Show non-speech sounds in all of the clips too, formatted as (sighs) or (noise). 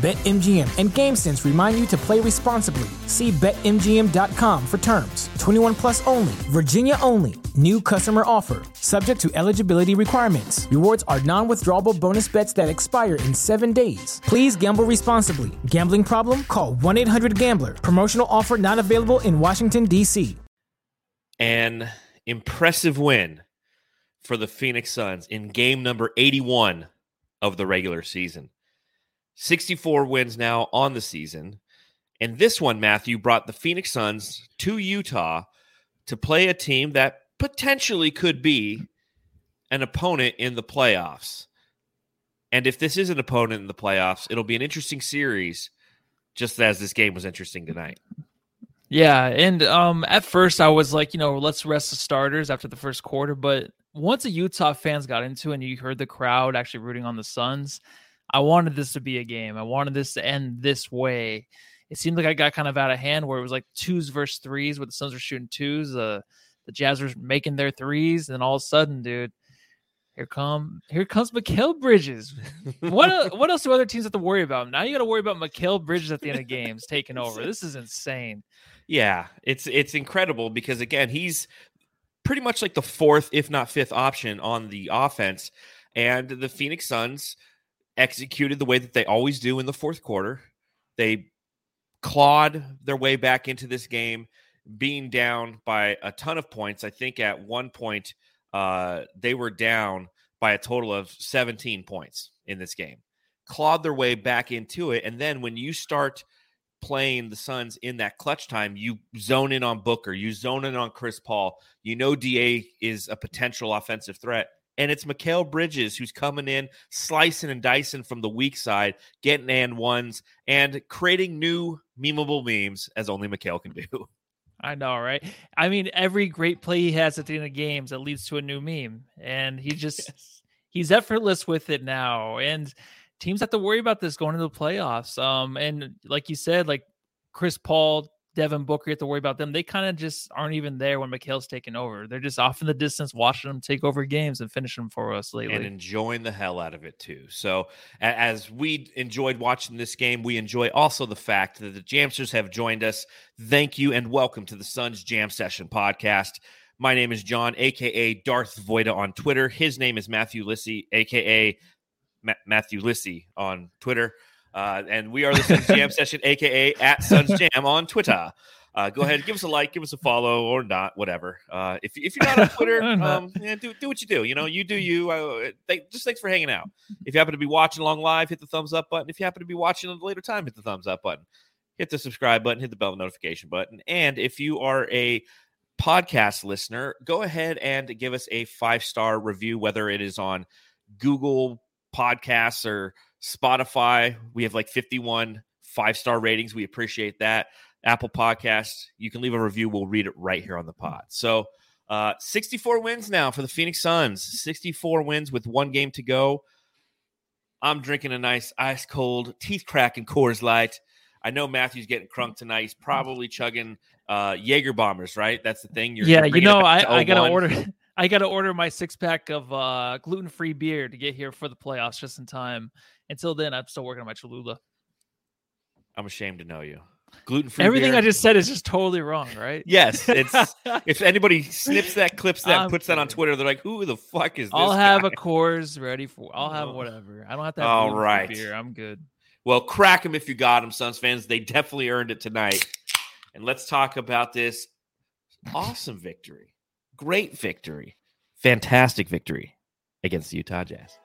BetMGM and GameSense remind you to play responsibly. See BetMGM.com for terms. 21 plus only, Virginia only. New customer offer, subject to eligibility requirements. Rewards are non withdrawable bonus bets that expire in seven days. Please gamble responsibly. Gambling problem? Call 1 800 Gambler. Promotional offer not available in Washington, D.C. An impressive win for the Phoenix Suns in game number 81 of the regular season. 64 wins now on the season. And this one, Matthew, brought the Phoenix Suns to Utah to play a team that potentially could be an opponent in the playoffs. And if this is an opponent in the playoffs, it'll be an interesting series, just as this game was interesting tonight. Yeah, and um, at first I was like, you know, let's rest the starters after the first quarter. But once the Utah fans got into it and you heard the crowd actually rooting on the Suns, I wanted this to be a game. I wanted this to end this way. It seemed like I got kind of out of hand where it was like twos versus threes, where the Suns were shooting twos, uh, the Jazz were making their threes, and then all of a sudden, dude, here come here comes Mikal Bridges. what (laughs) what else do other teams have to worry about? Now you got to worry about Mikal Bridges at the end of (laughs) games taking over. This is insane. Yeah, it's it's incredible because again, he's pretty much like the fourth, if not fifth option on the offense, and the Phoenix Suns executed the way that they always do in the fourth quarter. They clawed their way back into this game, being down by a ton of points. I think at one point uh, they were down by a total of 17 points in this game. Clawed their way back into it. And then when you start playing the Suns in that clutch time, you zone in on Booker, you zone in on Chris Paul. You know DA is a potential offensive threat and it's Mikal Bridges who's coming in, slicing and dicing from the weak side, getting and ones, and creating new memeable memes as only Mikal can do. (laughs) I know, right? I mean, every great play he has at the end of games that leads to a new meme, and he just yes. he's effortless with it now. And teams have to worry about this going into the playoffs. Um, and like you said, like Chris Paul Devin Booker, you have to worry about them. They kind of just aren't even there when Mikal's taking over. They're just off in the distance watching them take over games and finish them for us lately. And enjoying the hell out of it too. So as we enjoyed watching this game, we enjoy also the fact that the Jamsters have joined us. Thank you and welcome to the Suns Jam Session podcast. My name is John, aka Darth Voida on Twitter. His name is Matthew Lissy, aka Ma- Matthew Lissy on Twitter. Uh, and we are the Suns Jam (laughs) Session, aka at Suns Jam on Twitter. Uh, go ahead, give us a like, give us a follow, or not, whatever. Uh, if, if you're not on Twitter, (laughs) um, yeah, do do what you do. You know, you do you. Uh, just thanks for hanging out. If you happen to be watching along live, hit the thumbs up button. If you happen to be watching at a later time, hit the thumbs up button. Hit the subscribe button. Hit the bell notification button. And if you are a podcast listener, go ahead and give us a five star review, whether it is on Google Podcasts or Spotify, we have like 51 five star ratings. We appreciate that. Apple Podcasts, you can leave a review. We'll read it right here on the pod. So, uh, 64 wins now for the Phoenix Suns. 64 wins with one game to go. I'm drinking a nice ice cold, teeth cracking Coors Light. I know Matthew's getting crunk tonight. He's probably chugging uh, Jaeger bombers, right? That's the thing. You're, yeah, you know, I, I gotta order. (laughs) I gotta order my six pack of uh, gluten free beer to get here for the playoffs just in time. Until then, I'm still working on my Cholula. I'm ashamed to know you. Gluten free. Everything beer. I just said is just totally wrong, right? Yes, it's. (laughs) if anybody snips that, clips that, I'm puts kidding. that on Twitter, they're like, "Who the fuck is this?" I'll have a Coors ready for. I'll have whatever. I don't have to. Have All right, beer. I'm good. Well, crack them if you got them, Suns fans. They definitely earned it tonight. And let's talk about this awesome victory, great victory, fantastic victory against the Utah Jazz.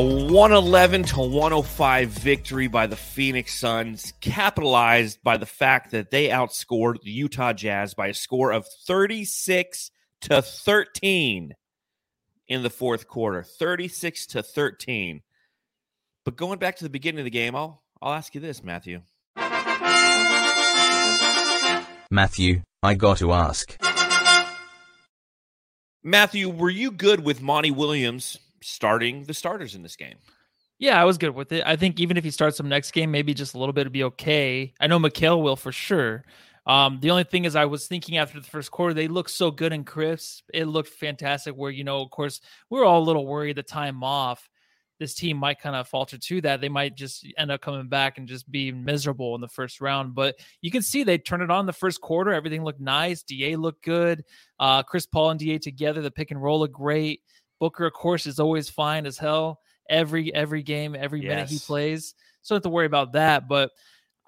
111 to 105 victory by the Phoenix Suns, capitalized by the fact that they outscored the Utah Jazz by a score of 36 to 13 in the fourth quarter. 36 to 13. But going back to the beginning of the game, I'll I'll ask you this, Matthew. Matthew, I got to ask. Matthew, were you good with Monty Williams starting the starters in this game? Yeah, I was good with it. I think even if he starts some next game, maybe just a little bit to be okay. I know Mikal will for sure. Um, the only thing is, I was thinking after the first quarter, they looked so good and crisp. It looked fantastic. Where you know, of course, we are all a little worried the time off. This team might kind of falter to that. They might just end up coming back and just be miserable in the first round. But you can see they turned it on the first quarter. Everything looked nice. Da looked good. Uh, Chris Paul and Da together, the pick and roll looked great. Booker, of course, is always fine as hell every every game, every yes. minute he plays. So don't have to worry about that. But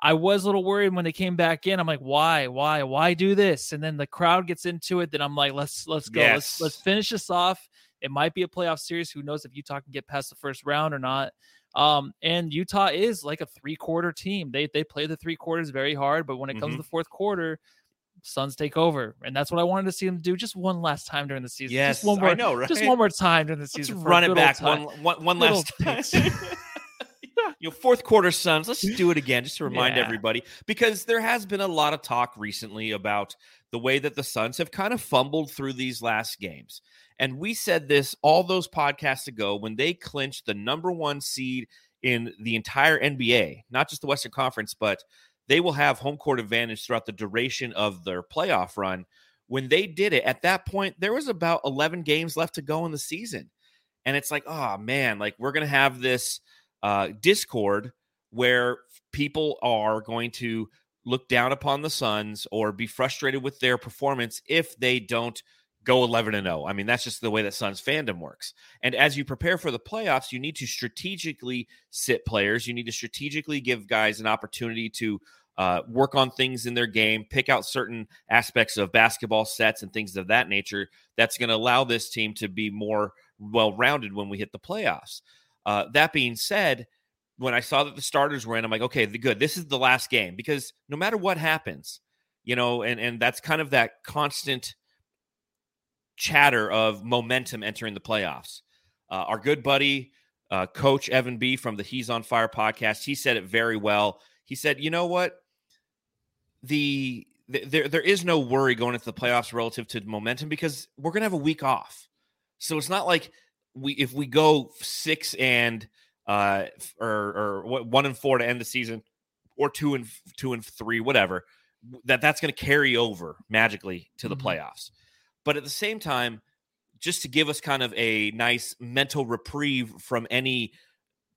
I was a little worried when they came back in. I'm like, why, why, why do this? And then the crowd gets into it. Then I'm like, let's let's go. Yes. Let's let's finish this off. It might be a playoff series. Who knows if Utah can get past the first round or not? Um, and Utah is like a three quarter team. They they play the three quarters very hard, but when it comes mm-hmm. to the fourth quarter, Suns take over, and that's what I wanted to see them do just one last time during the season. Yes, just one more, I know, right? Just one more time during the season. Let's run it back one, one, one last time. (laughs) you know, fourth quarter Suns. Let's do it again, just to remind yeah. everybody, because there has been a lot of talk recently about the way that the Suns have kind of fumbled through these last games. And we said this all those podcasts ago when they clinched the number one seed in the entire NBA, not just the Western Conference, but they will have home court advantage throughout the duration of their playoff run. When they did it, at that point, there was about 11 games left to go in the season. And it's like, oh man, like we're going to have this uh, discord where people are going to look down upon the Suns or be frustrated with their performance if they don't go 11 and 0. I mean, that's just the way that Suns fandom works. And as you prepare for the playoffs, you need to strategically sit players. You need to strategically give guys an opportunity to uh, work on things in their game, pick out certain aspects of basketball sets and things of that nature that's going to allow this team to be more well rounded when we hit the playoffs. Uh, that being said, when I saw that the starters were in, I'm like, okay, the good. This is the last game because no matter what happens, you know, and and that's kind of that constant chatter of momentum entering the playoffs. Uh, our good buddy, uh, Coach Evan B from the He's on Fire podcast, he said it very well. He said, "You know what? The, the there there is no worry going into the playoffs relative to momentum because we're gonna have a week off. So it's not like we if we go six and uh or or one and four to end the season, or two and two and three, whatever." That that's going to carry over magically to the mm-hmm. playoffs. But at the same time, just to give us kind of a nice mental reprieve from any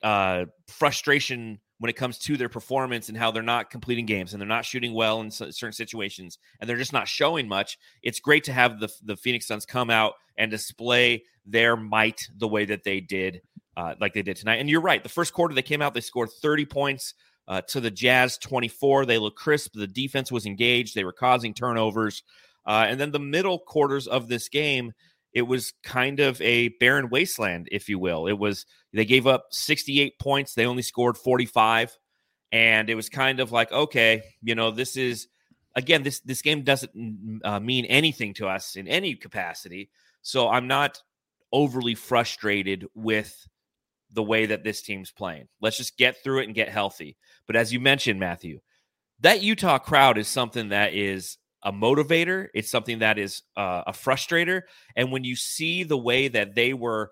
uh, frustration when it comes to their performance and how they're not completing games and they're not shooting well in certain situations and they're just not showing much. It's great to have the the Phoenix Suns come out and display their might the way that they did, uh, like they did tonight. And you're right. The first quarter they came out, they scored 30 points uh, to the Jazz 24. They looked crisp. The defense was engaged. They were causing turnovers. Uh, and then the middle quarters of this game, it was kind of a barren wasteland, if you will. It was they gave up 68 points, they only scored 45, and it was kind of like, okay, you know, this is again, this this game doesn't uh, mean anything to us in any capacity. So I'm not overly frustrated with the way that this team's playing. Let's just get through it and get healthy. But as you mentioned, Matthew, that Utah crowd is something that is a motivator. It's something that is uh, a frustrator. And when you see the way that they were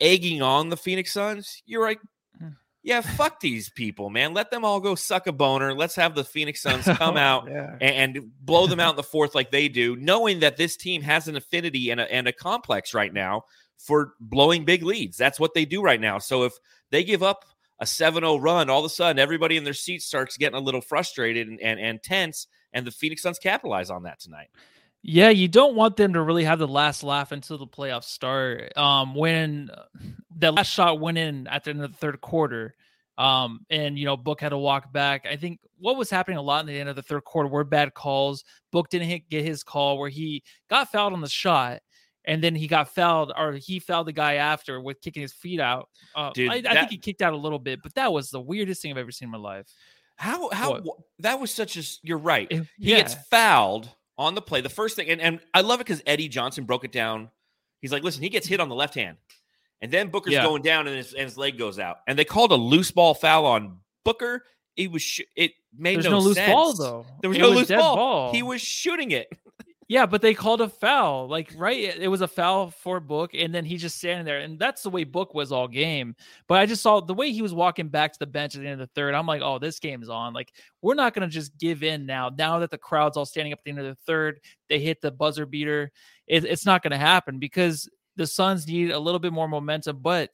egging on the Phoenix Suns, you're like, hmm. yeah, fuck these people, man. Let them all go suck a boner. Let's have the Phoenix Suns (laughs) come out yeah. and, and, blow them out (laughs) in the fourth like they do, knowing that this team has an affinity and a, and a complex right now for blowing big leads. That's what they do right now. So if they give up a 7-0 run, all of a sudden everybody in their seats starts getting a little frustrated and, and, and tense and the Phoenix Suns capitalize on that tonight. Yeah, you don't want them to really have the last laugh until the playoffs start. Um, when the last shot went in at the end of the third quarter, um, and you know, Book had to walk back. I think what was happening a lot in the end of the third quarter were bad calls. Book didn't hit, get his call where he got fouled on the shot, and then he got fouled, or he fouled the guy after with kicking his feet out. Uh, Dude, I, I think he kicked out a little bit, but that was the weirdest thing I've ever seen in my life. How how What? that was such a you're right. It- He gets fouled on the play. The first thing, and, and I love it because Eddie Johnson broke it down. He's like, listen, he gets hit on the left hand, and then Booker's Yeah. going down, and his, and his leg goes out, and they called a loose ball foul on Booker. It was sh- it made There's no, no, loose sense. ball though. There was It no loose dead ball. He was shooting it. Yeah, but they called a foul. Like, right? It was a foul for Book, and then he just standing there. And that's the way Book was all game. But I just saw the way he was walking back to the bench at the end of the third. I'm like, oh, this game's on. Like, we're not gonna just give in now. Now that the crowd's all standing up at the end of the third, they hit the buzzer beater. It, it's not gonna happen because the Suns need a little bit more momentum. But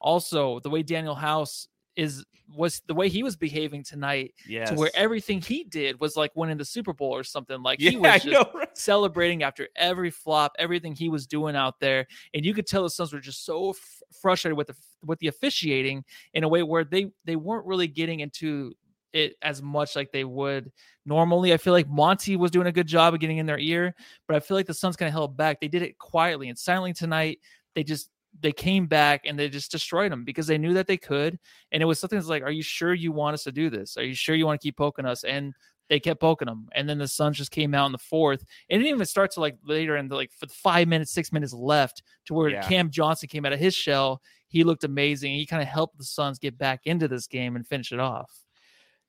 also the way Danuel House is was the way he was behaving tonight Yes. to where everything he did was like winning the Super Bowl or something. Like yeah, he was just know, right? celebrating after every flop, everything he was doing out there, and you could tell the Suns were just so f- frustrated with the with the officiating in a way where they they weren't really getting into it as much like they would normally. I feel like Monty was doing a good job of getting in their ear, but I feel like the Suns kind of held back. They did it quietly and silently tonight. They just they came back and they just destroyed them because they knew that they could. And it was something that's like, are you sure you want us to do this? Are you sure you want to keep poking us? And they kept poking them. And then the Suns just came out in the fourth. It didn't even start to like later in the like for five minutes, six minutes left to where Yeah. Cam Johnson came out of his shell. He looked amazing. He kind of helped the Suns get back into this game and finish it off.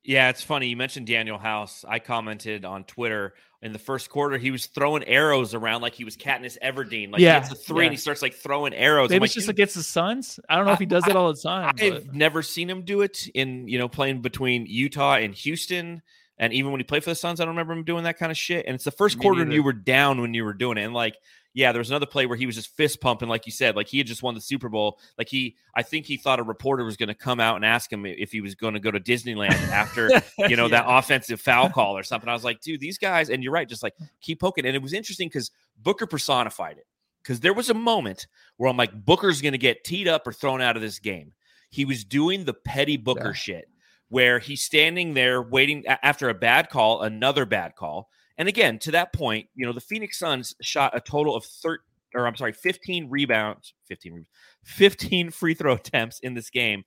Yeah, it's funny. You mentioned Danuel House. I commented on Twitter in the first quarter, he was throwing arrows around like he was Katniss Everdeen. Like Yeah, he gets a three yeah. and he starts like throwing arrows. Maybe like, it's just against the Suns. I don't know if he does it all the time. I've never seen him do it in you know playing between Utah and Houston, and even when he played for the Suns, I don't remember him doing that kind of shit. And it's the first Me quarter, and you were down when you were doing it. And like, yeah, there was another play where he was just fist pumping, like you said, like he had just won the Super Bowl. Like he, I think he thought a reporter was going to come out and ask him if he was going to go to Disneyland after (laughs) you know that offensive foul call or something. I was like, dude, these guys, and you're right, just like keep poking. And it was interesting because Booker personified it. Because there was a moment where I'm like, Booker's going to get teed up or thrown out of this game. He was doing the petty Booker Yeah. shit where he's standing there waiting after a bad call, another bad call. And again, to that point, you know, the Phoenix Suns shot a total of 13 or I'm sorry, 15 rebounds, 15 (laughs) 15 free throw attempts in this game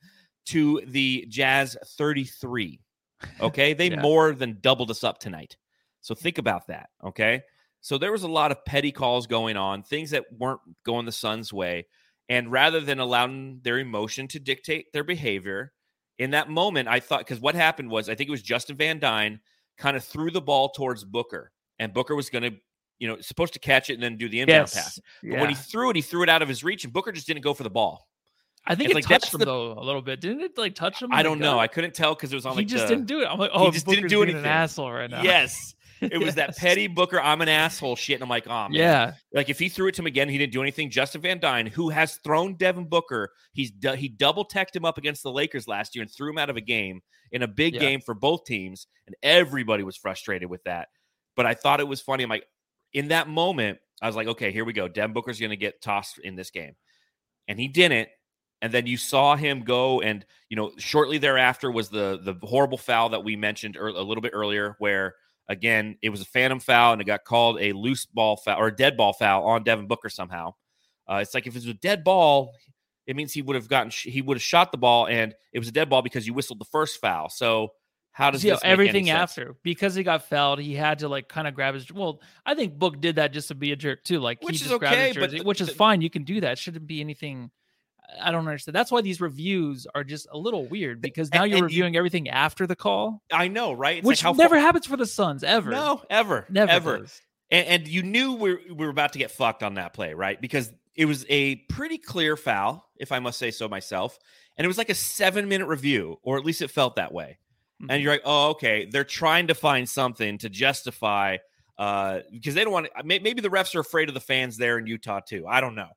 to the Jazz 33. Okay? They Yeah. more than doubled us up tonight. So think about that, okay? So there was a lot of petty calls going on, things that weren't going the Suns' way. And rather than allowing their emotion to dictate their behavior, in that moment, I thought because what happened was I think it was Justin Van Duyne kind of threw the ball towards Booker, and Booker was going to, you know, supposed to catch it and then do the inbound yes. pass. But Yeah. when he threw it, he threw it out of his reach, and Booker just didn't go for the ball. I think it's it like, touched him the- though a little bit. Didn't it like touch him? I don't know. I couldn't tell because it was on he like just the, didn't do it. I'm like, oh, he just didn't do anything. An asshole right now. Yes. It was that petty Booker, I'm an asshole shit. And I'm like, oh man. Yeah, Like if he threw it to him again, he didn't do anything. Justin Van Duyne, who has thrown Devin Booker, he's he double teched him up against the Lakers last year and threw him out of a game in a big Yeah. game for both teams, and everybody was frustrated with that. But I thought it was funny. I'm like, in that moment, I was like, okay, here we go. Devin Booker's going to get tossed in this game, and he didn't. And then you saw him go, and you know, shortly thereafter was the the horrible foul that we mentioned a little bit earlier, where again it was a phantom foul and it got called a loose ball foul or a dead ball foul on Devin Booker somehow. Uh, it's like if it was a dead ball, it means he would have gotten sh- he would have shot the ball, and it was a dead ball because you whistled the first foul. So how does this any everything after because he got fouled, he had to like kind of grab his. Well, I think Book did that just to be a jerk too. Like Which he is just grabbed his okay, but the- which is the- fine. You can do that. Shouldn't be anything. I don't understand. That's why these reviews are just a little weird because and- now you're and you- reviewing everything after the call, I know, right? It's which like never far- happens for the Suns ever. No, ever, never ever. And, and you knew we we were about to get fucked on that play, right? Because it was a pretty clear foul, if I must say so myself. And it was like a seven minute review, or at least it felt that way. Mhm. And you're like, oh, okay. They're trying to find something to justify uh, because they don't want to. Maybe the refs are afraid of the fans there in Utah too. I don't know.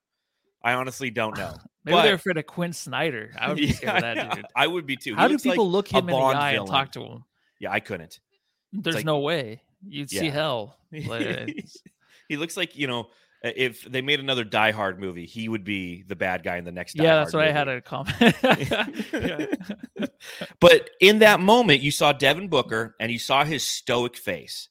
I honestly don't (sighs) know. Maybe But- they're afraid of Quin Snyder. I would (laughs) be scared of Yeah, that dude. I would be too. He How do looks like people look him in the eye and villain. talk to him? Yeah, I couldn't. There's like- no way. You'd see hell. (laughs) Like, he looks like you know if they made another Die Hard movie, he would be the bad guy in the next. Die yeah, that's what I had movie. a comment. (laughs) But in that moment, you saw Devin Booker and you saw his stoic face.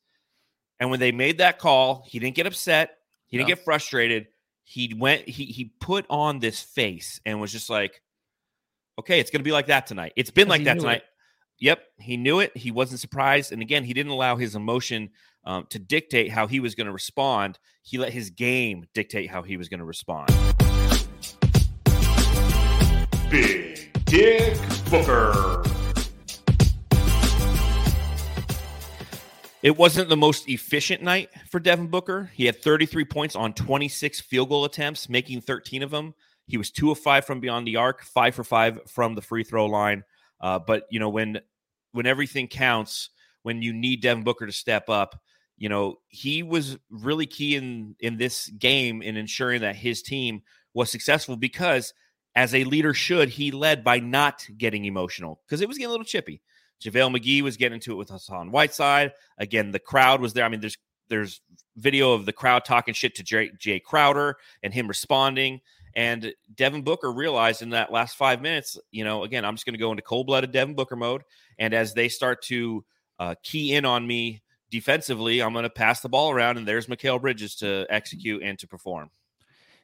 And when they made that call, he didn't get upset. He didn't No. get frustrated. He went he he put on this face and was just like, okay, it's going to be like that tonight. It's been like that tonight. It. Yep, he knew it. He wasn't surprised, and again, he didn't allow his emotion um, to dictate how he was going to respond. He let his game dictate how he was going to respond. Big Dick Booker. It wasn't the most efficient night for Devin Booker. He had 33 points on 26 field goal attempts, making 13 of them. He was two of five from beyond the arc, five for five from the free throw line. Uh, but you know when when everything counts, when you need Devin Booker to step up, you know he was really key in in this game in ensuring that his team was successful because as a leader should, he led by not getting emotional because it was getting a little chippy. JaVale McGee was getting into it with Hassan Whiteside. Again, the crowd was there. I mean, there's there's video of the crowd talking shit to Jay, Jae Crowder and him responding. And Devin Booker realized in that last five minutes, you know, again, I'm just going to go into cold blooded Devin Booker mode. And as they start to uh, key in on me defensively, I'm going to pass the ball around, and there's Mikal Bridges to execute and to perform.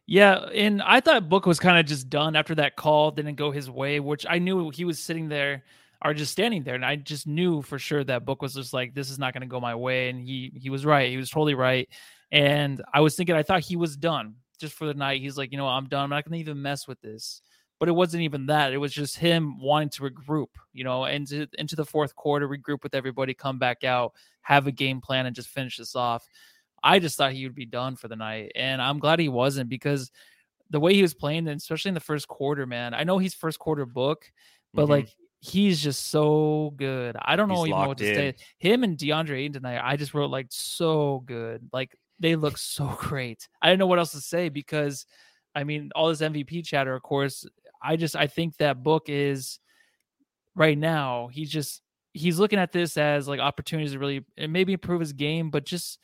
Yeah, and I thought Book was kind of just done after that call didn't go his way, which I knew he was sitting there are just standing there and i just knew for sure that book was just like this is not going to go my way and he he was right he was totally right and i was thinking i thought he was done just for the night he's like you know i'm done i'm not going to even mess with this but it wasn't even that it was just him wanting to regroup you know into into the fourth quarter regroup with everybody come back out have a game plan and just finish this off i just thought he would be done for the night and i'm glad he wasn't because the way he was playing and especially in the first quarter man i know he's first quarter book but mm-hmm. like he's just so good. I don't know even what to in. say. Him and DeAndre Ayton tonight, I just wrote like so good. Like they look so (laughs) great. I didn't know what else to say because I mean, all this MVP chatter, of course. I just I think that book is right now, he's just he's looking at this as like opportunities to really and maybe improve his game, but just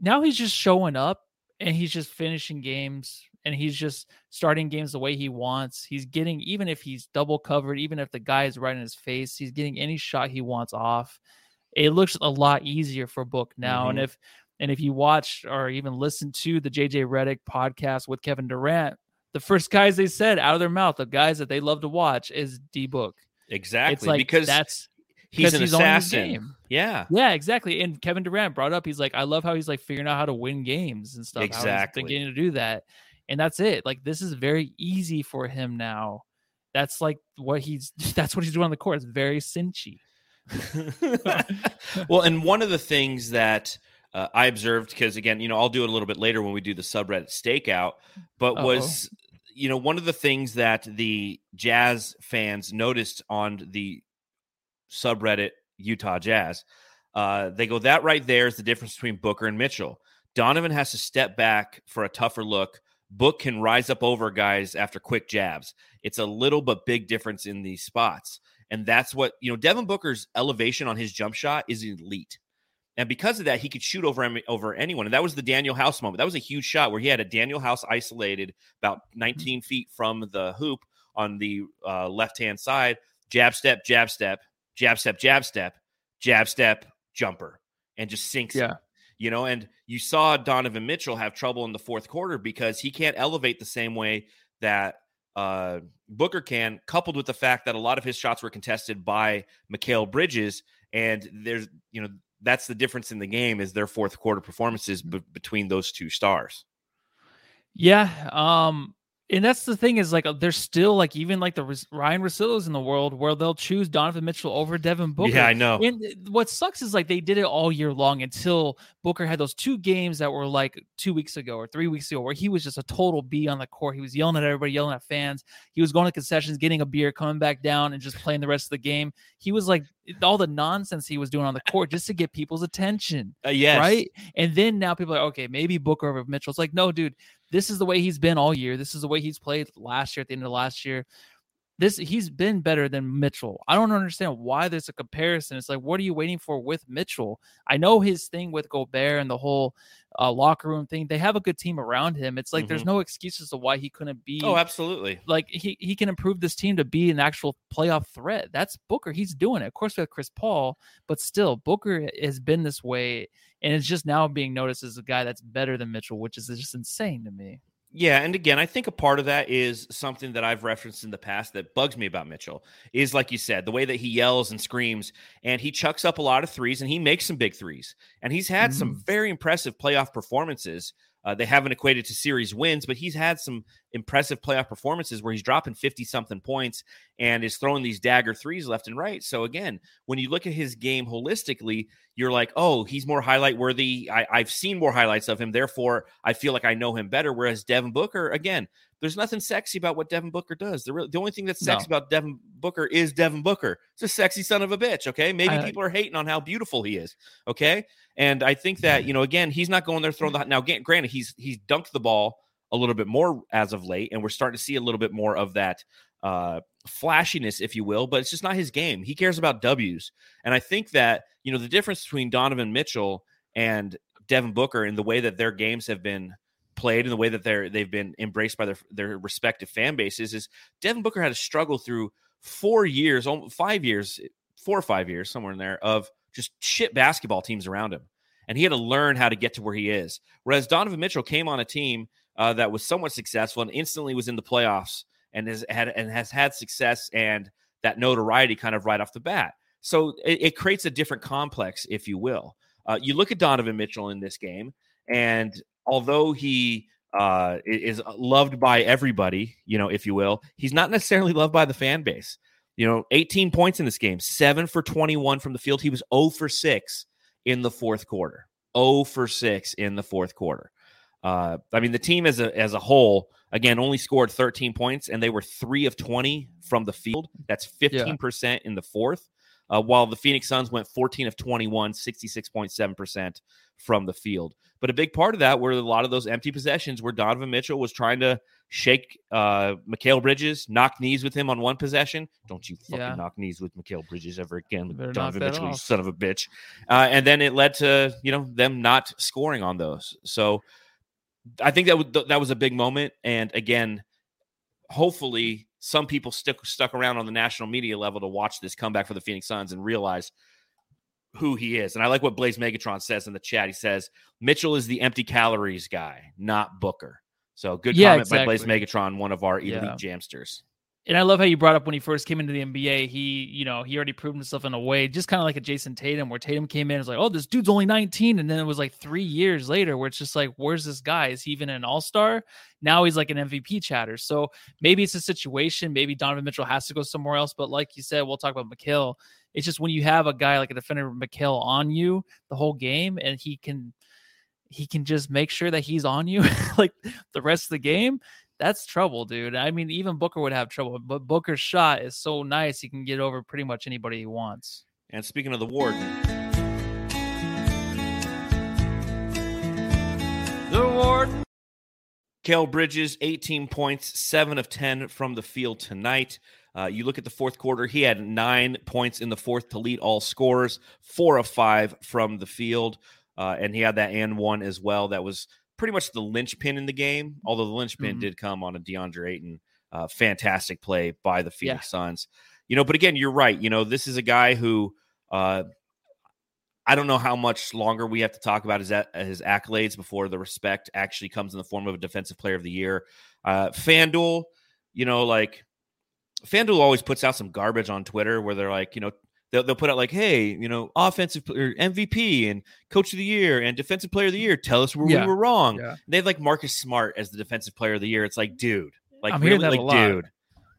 now he's just showing up and he's just finishing games and he's just starting games the way he wants. He's getting even if he's double covered, even if the guy is right in his face, he's getting any shot he wants off. It looks a lot easier for Book now. Mm-hmm. And if and if you watch or even listen to the JJ Redick podcast with Kevin Durant, the first guys they said out of their mouth, the guys that they love to watch is D Book. Exactly. It's like because that's he's an he's assassin. Yeah. Yeah, exactly. And Kevin Durant brought up, he's like, I love how he's like figuring out how to win games and stuff. Exactly. Beginning to do that and that's it. Like this is very easy for him now. That's like what he's (laughs) that's what he's doing on the court. It's very cinchy. (laughs) well, and one of the things that uh, I observed because again, you know, I'll do it a little bit later when we do the subreddit stakeout, but Uh-oh. was you know one of the things that the Jazz fans noticed on the subreddit Utah Jazz. Uh, they go that right there is the difference between Booker and Mitchell. Donovan has to step back for a tougher look. Book can rise up over guys after quick jabs. It's a little but big difference in these spots. And that's what, you know, Devin Booker's elevation on his jump shot is elite. And because of that, he could shoot over over anyone. And that was the Danuel House moment. That was a huge shot where he had a Danuel House isolated about mm-hmm. 19 feet from the hoop on the uh, left hand side. Jab step, jab step, jab step, jab step, jab step, jumper, and just sinks. Yeah you know, and you saw Donovan Mitchell have trouble in the fourth quarter because he can't elevate the same way that uh, Booker can, coupled with the fact that a lot of his shots were contested by Mikal Bridges. And there's, you know, that's the difference in the game is their fourth quarter performances b- between those two stars. Yeah. Um, and that's the thing is like uh, there's still like even like the Ryan Russillos in the world where they'll choose Donovan Mitchell over Devin Booker. Yeah, I know. And what sucks is like they did it all year long until Booker had those two games that were like two weeks ago or three weeks ago where he was just a total B on the court. He was yelling at everybody, yelling at fans. He was going to concessions, getting a beer, coming back down, and just playing the rest of the game. He was like all the nonsense he was doing on the court just to get people's attention. Uh, yes. Right. And then now people are like, okay, maybe Booker over Mitchell. It's like, no, dude, this is the way he's been all year. This is the way he's played last year at the end of last year. This he's been better than Mitchell. I don't understand why there's a comparison. It's like, what are you waiting for with Mitchell? I know his thing with Gobert and the whole uh, locker room thing. They have a good team around him. It's like mm-hmm. there's no excuses to why he couldn't be. Oh, absolutely. Like he he can improve this team to be an actual playoff threat. That's Booker. He's doing it. Of course, we have Chris Paul, but still, Booker has been this way and it's just now being noticed as a guy that's better than Mitchell, which is just insane to me. Yeah, and again, I think a part of that is something that I've referenced in the past that bugs me about Mitchell is like you said, the way that he yells and screams and he chucks up a lot of threes and he makes some big threes. And he's had mm-hmm. some very impressive playoff performances uh, they haven't equated to series wins, but he's had some impressive playoff performances where he's dropping 50 something points and is throwing these dagger threes left and right. So, again, when you look at his game holistically, you're like, oh, he's more highlight worthy. I, I've seen more highlights of him. Therefore, I feel like I know him better. Whereas Devin Booker, again, there's nothing sexy about what Devin Booker does. The, real, the only thing that's sexy no. about Devin Booker is Devin Booker. It's a sexy son of a bitch. Okay. Maybe I, people are hating on how beautiful he is. Okay. And I think that, you know, again, he's not going there throwing the now granted, he's he's dunked the ball a little bit more as of late, and we're starting to see a little bit more of that uh flashiness, if you will, but it's just not his game. He cares about W's. And I think that, you know, the difference between Donovan Mitchell and Devin Booker in the way that their games have been played and the way that they're they've been embraced by their their respective fan bases is Devin Booker had to struggle through four years, five years, four or five years, somewhere in there of just shit basketball teams around him, and he had to learn how to get to where he is. Whereas Donovan Mitchell came on a team uh, that was somewhat successful and instantly was in the playoffs and has had and has had success and that notoriety kind of right off the bat. So it, it creates a different complex, if you will. Uh, you look at Donovan Mitchell in this game, and although he uh, is loved by everybody, you know, if you will, he's not necessarily loved by the fan base. You know, 18 points in this game, seven for 21 from the field. He was 0 for 6 in the fourth quarter. 0 for 6 in the fourth quarter. Uh, I mean, the team as a as a whole, again, only scored 13 points, and they were three of 20 from the field. That's 15 yeah. percent in the fourth uh, while the Phoenix Suns went 14 of 21, 66.7% from the field. But a big part of that were a lot of those empty possessions where Donovan Mitchell was trying to shake uh, Mikal Bridges, knock knees with him on one possession. Don't you fucking yeah. knock knees with Mikal Bridges ever again, Donovan Mitchell, off. you son of a bitch. Uh, and then it led to, you know, them not scoring on those. So I think that, w- that was a big moment. And again, hopefully some people stick stuck around on the national media level to watch this comeback for the Phoenix Suns and realize who he is. And I like what Blaze Megatron says in the chat. He says Mitchell is the empty calories guy, not Booker. So good yeah, comment exactly. by Blaze Megatron, one of our elite yeah. jamsters and I love how you brought up when he first came into the NBA, he, you know, he already proved himself in a way, just kind of like a Jayson Tatum, where Tatum came in and was like, oh, this dude's only 19. And then it was like three years later where it's just like, where's this guy? Is he even an all star? Now he's like an MVP chatter. So maybe it's a situation. Maybe Donovan Mitchell has to go somewhere else. But like you said, we'll talk about Mikal. It's just when you have a guy like a defender Mikal on you the whole game and he can he can just make sure that he's on you (laughs) like the rest of the game that's trouble, dude. I mean, even Booker would have trouble, but Booker's shot is so nice he can get over pretty much anybody he wants. And speaking of the warden, the warden. Kale Bridges, 18 points, seven of 10 from the field tonight. Uh, you look at the fourth quarter, he had nine points in the fourth to lead all scorers, four of five from the field. Uh, and he had that and one as well. That was pretty much the linchpin in the game, although the linchpin mm-hmm. did come on a DeAndre Ayton uh, fantastic play by the Phoenix yeah. Suns. You know, but again, you're right. You know, this is a guy who uh, I don't know how much longer we have to talk about his his accolades before the respect actually comes in the form of a defensive player of the year. Uh, FanDuel, you know, like FanDuel always puts out some garbage on Twitter where they're like, you know, they'll, they'll put out like, hey, you know, offensive or MVP and coach of the year and defensive player of the year. Tell us where yeah. we were wrong. Yeah. They have like Marcus Smart as the defensive player of the year. It's like, dude, like I'm really, like, dude,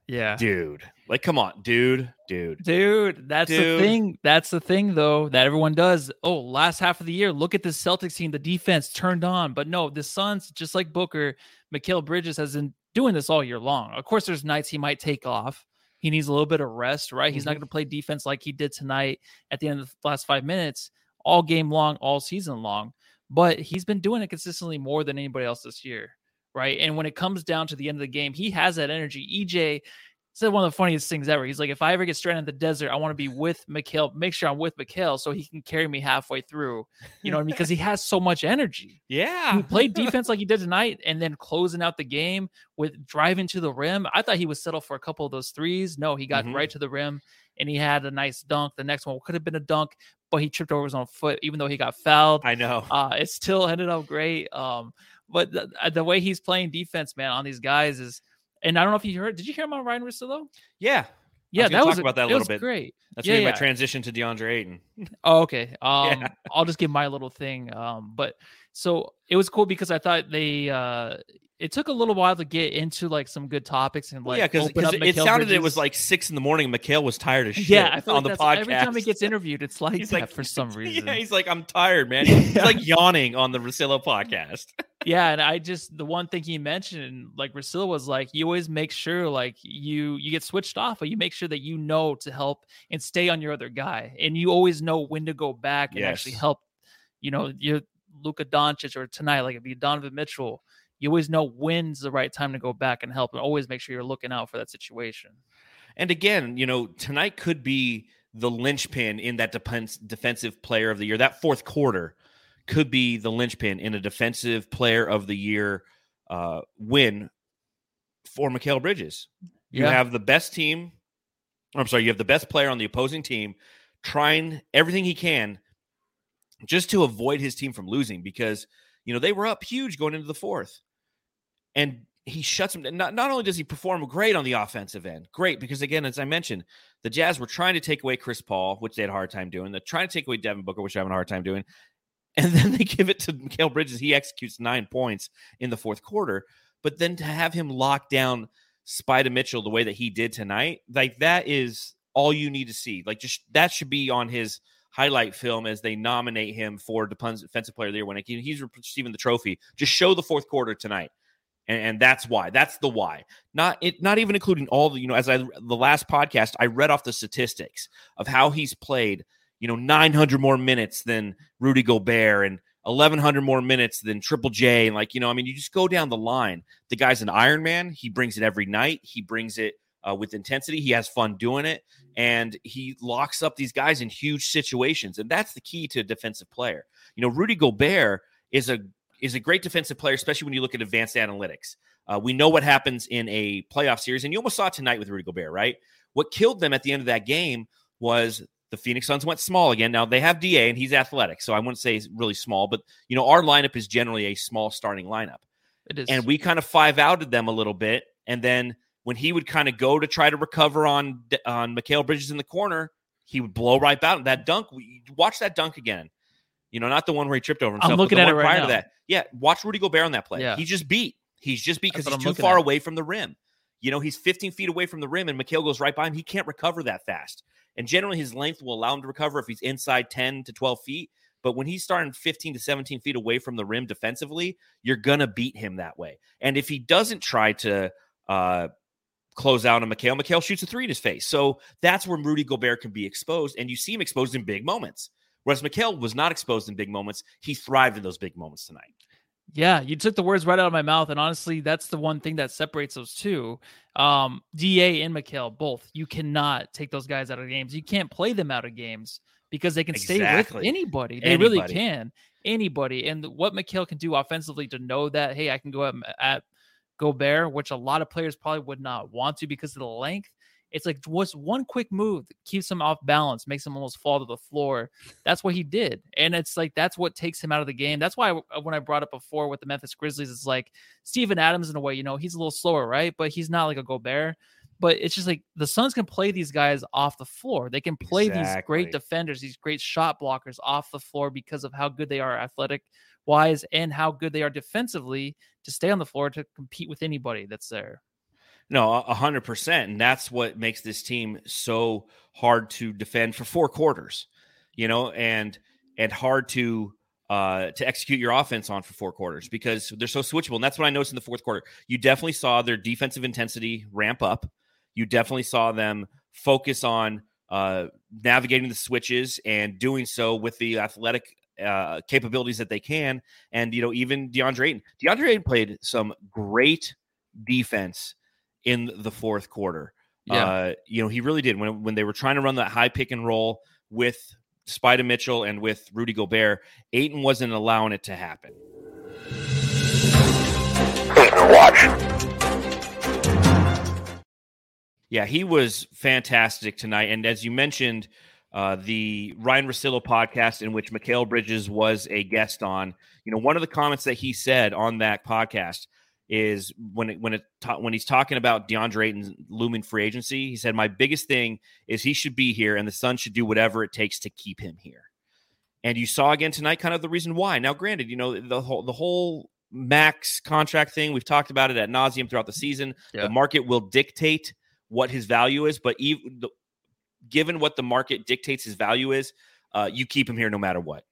yeah, dude, like, come on, dude, dude, dude. That's dude. the thing. That's the thing, though, that everyone does. Oh, last half of the year, look at the Celtics team. The defense turned on, but no, the Suns, just like Booker, Mikal Bridges has been doing this all year long. Of course, there's nights he might take off he needs a little bit of rest, right? Mm-hmm. He's not mm-hmm. going to play defense like he did tonight at the end of the last five minutes, all game long, all season long. But he's been doing it consistently more than anybody else this year, right? And when it comes down to the end of the game, he has that energy. EJ said one of the funniest things ever. He's like, if I ever get stranded in the desert, I want to be with Mikal. Make sure I'm with Mikal so he can carry me halfway through. You know what I mean? Because he (laughs) has so much energy. Yeah. He played (laughs) defense like he did tonight and then closing out the game with driving to the rim. I thought he would settle for a couple of those threes. No, he got mm-hmm. right to the rim and he had a nice dunk. The next one could have been a dunk, but he tripped over his own foot, even though he got fouled. I know. Uh, it still ended up great. Um, but the, the way he's playing defense, man, on these guys is, and I don't know if you heard. Did you hear him on Ryan Russillo? Yeah. Yeah, was that talk was about that a it little was bit. Great. That's yeah, gonna be yeah. my transition to DeAndre Ayton. Oh, okay. (laughs) Um, Yeah. I'll just give my little thing. Um, but so it was cool because I thought they uh it took a little while to get into like some good topics and Well, like yeah, because it sounded it was like six in the morning. Mikal was tired as shit yeah, I feel on like the podcast. every time he gets interviewed, it's like (laughs) He's that like- for some (laughs) reason. yeah, he's like, I'm tired, man. (laughs) He's like yawning on the Russillo podcast. yeah and i just the one thing he mentioned like Russillo was like you always make sure like you you get switched off but you make sure that you know to help and stay on your other guy and you always know when to go back and actually help you know your Luka Doncic or tonight like it'd be Donovan Mitchell you always know when's the right time to go back and help and always make sure you're looking out for that situation And again, you know, tonight could be the linchpin in that depends, defensive player of the year. That fourth quarter could be the linchpin in a defensive player of the year uh, win for Mikal Bridges. You Yeah. have the best team. I'm sorry, you have the best player on the opposing team trying everything he can just to avoid his team from losing because, you know, they were up huge going into the fourth. And he shuts them. Not, not only does he perform great on the offensive end, great, because again, as I mentioned, the Jazz were trying to take away Chris Paul, which they had a hard time doing. They're trying to take away Devin Booker, which they're having a hard time doing. (laughs) And then they give it to Mikal Bridges. He executes nine points in the fourth quarter. But then to have him lock down Spida Mitchell the way that he did tonight, like that is all you need to see. Like just that should be on his highlight film as they nominate him for defensive player of the year when he's receiving the trophy. Just show the fourth quarter tonight. And, and that's why. That's the why. Not it. Not even including all the. You know, as I the last podcast, I read off the statistics of how he's played. You know, 900 more minutes than Rudy Gobert and 1100 more minutes than Triple J. And like, you know, I mean, you just go down the line. The guy's an Iron Man. He brings it every night. He brings it uh, with intensity. He has fun doing it, and he locks up these guys in huge situations. And that's the key to a defensive player. You know, Rudy Gobert is a is a great defensive player, especially when you look at advanced analytics. Uh, we know what happens in a playoff series, and you almost saw it tonight with Rudy Gobert, right? What killed them at the end of that game was the Phoenix Suns went small again. Now they have Da, and he's athletic, so I wouldn't say he's really small, but you know our lineup is generally a small starting lineup it is and we kind of five outed them a little bit. And then when he would kind of go to try to recover on on Mikal Bridges in the corner, he would blow right out. That dunk, watch that dunk again. You know, not the one where he tripped over himself. but looking at it right prior now. to that. Yeah, watch Rudy Gobert on that play. Yeah. He's just beat. He's just beat because he's I'm too far at. away from the rim. You know, he's 15 feet away from the rim, and Mikal goes right by him. He can't recover that fast. And generally, his length will allow him to recover if he's inside 10 to 12 feet. But when he's starting 15 to 17 feet away from the rim defensively, you're going to beat him that way. And if he doesn't try to uh, close out on Mikal, Mikal shoots a three in his face. So that's where Rudy Gobert can be exposed. And you see him exposed in big moments. Whereas Mikal was not exposed in big moments. He thrived in those big moments tonight. Yeah, you took the words right out of my mouth, and honestly, that's the one thing that separates those two. Um, Da and Mikal, both. You cannot take those guys out of games. You can't play them out of games because they can stay with anybody. They really can. Anybody. And what Mikal can do offensively to know that, hey, I can go at, at Gobert, which a lot of players probably would not want to because of the length. It's like what's one quick move that keeps him off balance, makes him almost fall to the floor. That's what he did, and it's like that's what takes him out of the game. That's why I- uh, when I brought up before with the Memphis Grizzlies, it's like Steven Adams in a way. You know, he's a little slower, right? But he's not like a Gobert. But it's just like the Suns can play these guys off the floor. They can play these great defenders, these great shot blockers off the floor because of how good they are athletic wise and how good they are defensively to stay on the floor to compete with anybody that's there. No, a hundred percent, and that's what makes this team so hard to defend for four quarters. You know, and and hard to uh to execute your offense on for four quarters because they're so switchable. And that's what I noticed in the fourth quarter. You definitely saw their defensive intensity ramp up. You definitely saw them focus on uh navigating the switches and doing so with the athletic uh capabilities that they can. And you know, even DeAndre Ayton. DeAndre Ayton played some great defense in the fourth quarter. Yeah. Uh, you know, he really did when when they were trying to run that high pick and roll with Spida Mitchell and with Rudy Gobert. Ayton wasn't allowing it to happen. Watch. Yeah, he was fantastic tonight. And as you mentioned, uh, the Ryan Russillo podcast, in which Mikal Bridges was a guest on. You know, one of the comments that he said on that podcast is when it, when it ta- when he's talking about DeAndre Ayton's looming free agency, he said, "My biggest thing is he should be here, and the Suns should do whatever it takes to keep him here." And you saw again tonight, kind of the reason why. Now, granted, you know the whole the whole max contract thing we've talked about it at nauseum throughout the season. Yeah. The market will dictate what his value is, but even the, given what the market dictates his value is, uh, you keep him here no matter what.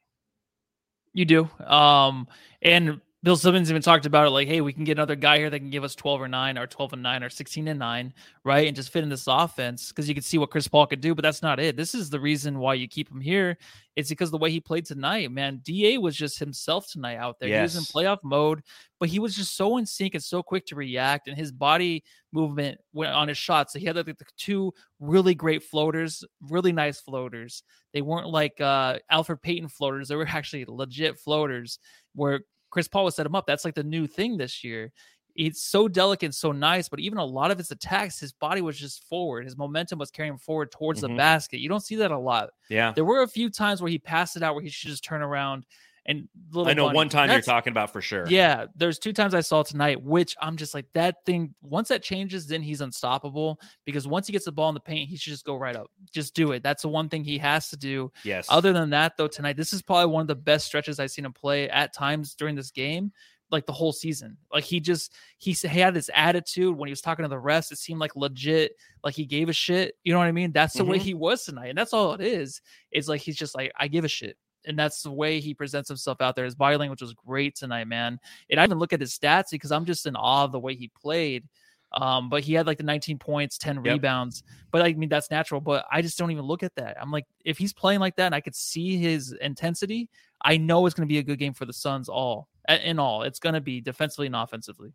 You do. Um, and Bill Simmons even talked about it like, hey, we can get another guy here that can give us 12 or 9 or 12 and 9 or 16 and 9, right? And just fit in this offense because you can see what Chris Paul could do, but that's not it. This is the reason why you keep him here. It's because the way he played tonight, man. DA was just himself tonight out there. He was in playoff mode, but he was just so in sync and so quick to react, and his body movement went on his shots. So he had like the two really great floaters, really nice floaters. They weren't like uh Elfrid Payton floaters, they were (laughs) actually legit floaters where Chris Paul would set him up. That's like the new thing this year. It's so delicate, so nice, but even a lot of his attacks, his body was just forward. His momentum was carrying forward towards the Mhm. basket. You don't see that a lot. Yeah. There were a few times where he passed it out where he should just turn around and little I know bunny. one time That's- you're talking about for sure. yeah, there's two times I saw tonight, which I'm just like that thing. Once that changes, then he's unstoppable because once he gets the ball in the paint, he should just go right up. Just do it. That's the one thing he has to do. Yes. Other than that, though, tonight this is probably one of the best stretches I've seen him play at times during this game, like the whole season. Like he just he had this attitude when he was talking to the rest. It seemed like legit, like he gave a shit. You know what I mean? That's the way Mhm. he was tonight, and that's all it is. It's like he's just like I give a shit. And that's the way he presents himself out there. His body language was great tonight, man. And I even look at his stats because I'm just in awe of the way he played. Um, but he had like the 19 points, 10 Yep. rebounds. But I mean, that's natural. But I just don't even look at that. I'm like, if he's playing like that and I could see his intensity, I know it's going to be a good game for the Suns all in all. It's going to be defensively and offensively.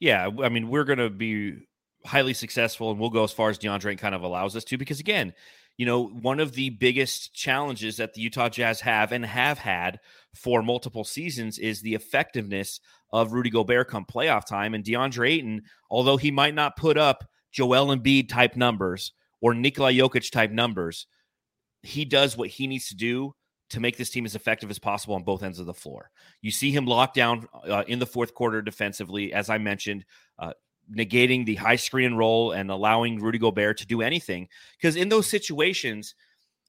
yeah, I mean, we're going to be highly successful and we'll go as far as DeAndre kind of allows us to because, again, you know, one of the biggest challenges that the Utah Jazz have and have had for multiple seasons is the effectiveness of Rudy Gobert come playoff time. And DeAndre Ayton, although he might not put up Joel Embiid type numbers or Nikola Jokic type numbers, he does what he needs to do to make this team as effective as possible on both ends of the floor. You see him locked down uh, in the fourth quarter defensively, as I mentioned, uh, negating the high screen roll and allowing Rudy Gobert to do anything. Because in those situations,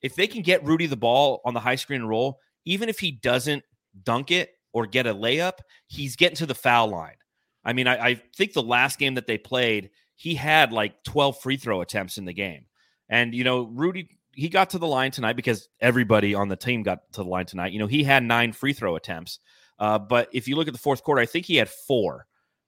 if they can get Rudy the ball on the high screen roll, even if he doesn't dunk it or get a layup, he's getting to the foul line. I mean, I, I think the last game that they played, he had like 12 free throw attempts in the game. And, you know, Rudy, he got to the line tonight because everybody on the team got to the line tonight. You know, he had nine free throw attempts. Uh, but if you look at the fourth quarter, I think he had four.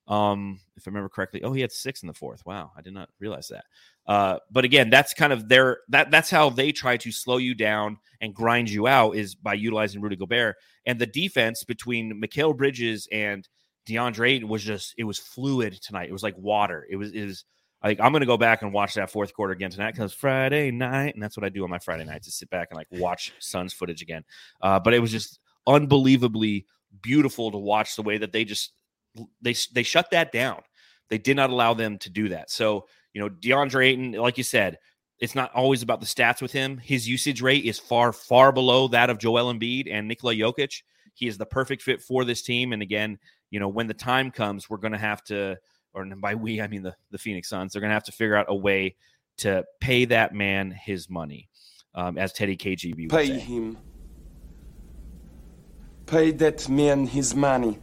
Um, if I remember correctly, oh, he had six in the fourth. Wow, I did not realize that. Uh, but again, that's kind of their that that's how they try to slow you down and grind you out is by utilizing Rudy Gobert. And the defense between Mikal Bridges and DeAndre was just it was fluid tonight. It was like water. It was was like I'm gonna go back and watch that fourth quarter again tonight because Friday night, and that's what I do on my Friday nights to sit back and like watch Suns footage again. Uh, but it was just unbelievably beautiful to watch the way that they just they they shut that down. They did not allow them to do that. So you know, DeAndre Ayton, like you said, it's not always about the stats with him. His usage rate is far far below that of Joel Embiid and Nikola Jokic. He is the perfect fit for this team. And again, you know, when the time comes, we're going to have to, or by we, I mean the the Phoenix Suns. They're going to have to figure out a way to pay that man his money, um, as Teddy KGB would Pay say. him. Pay that man his money.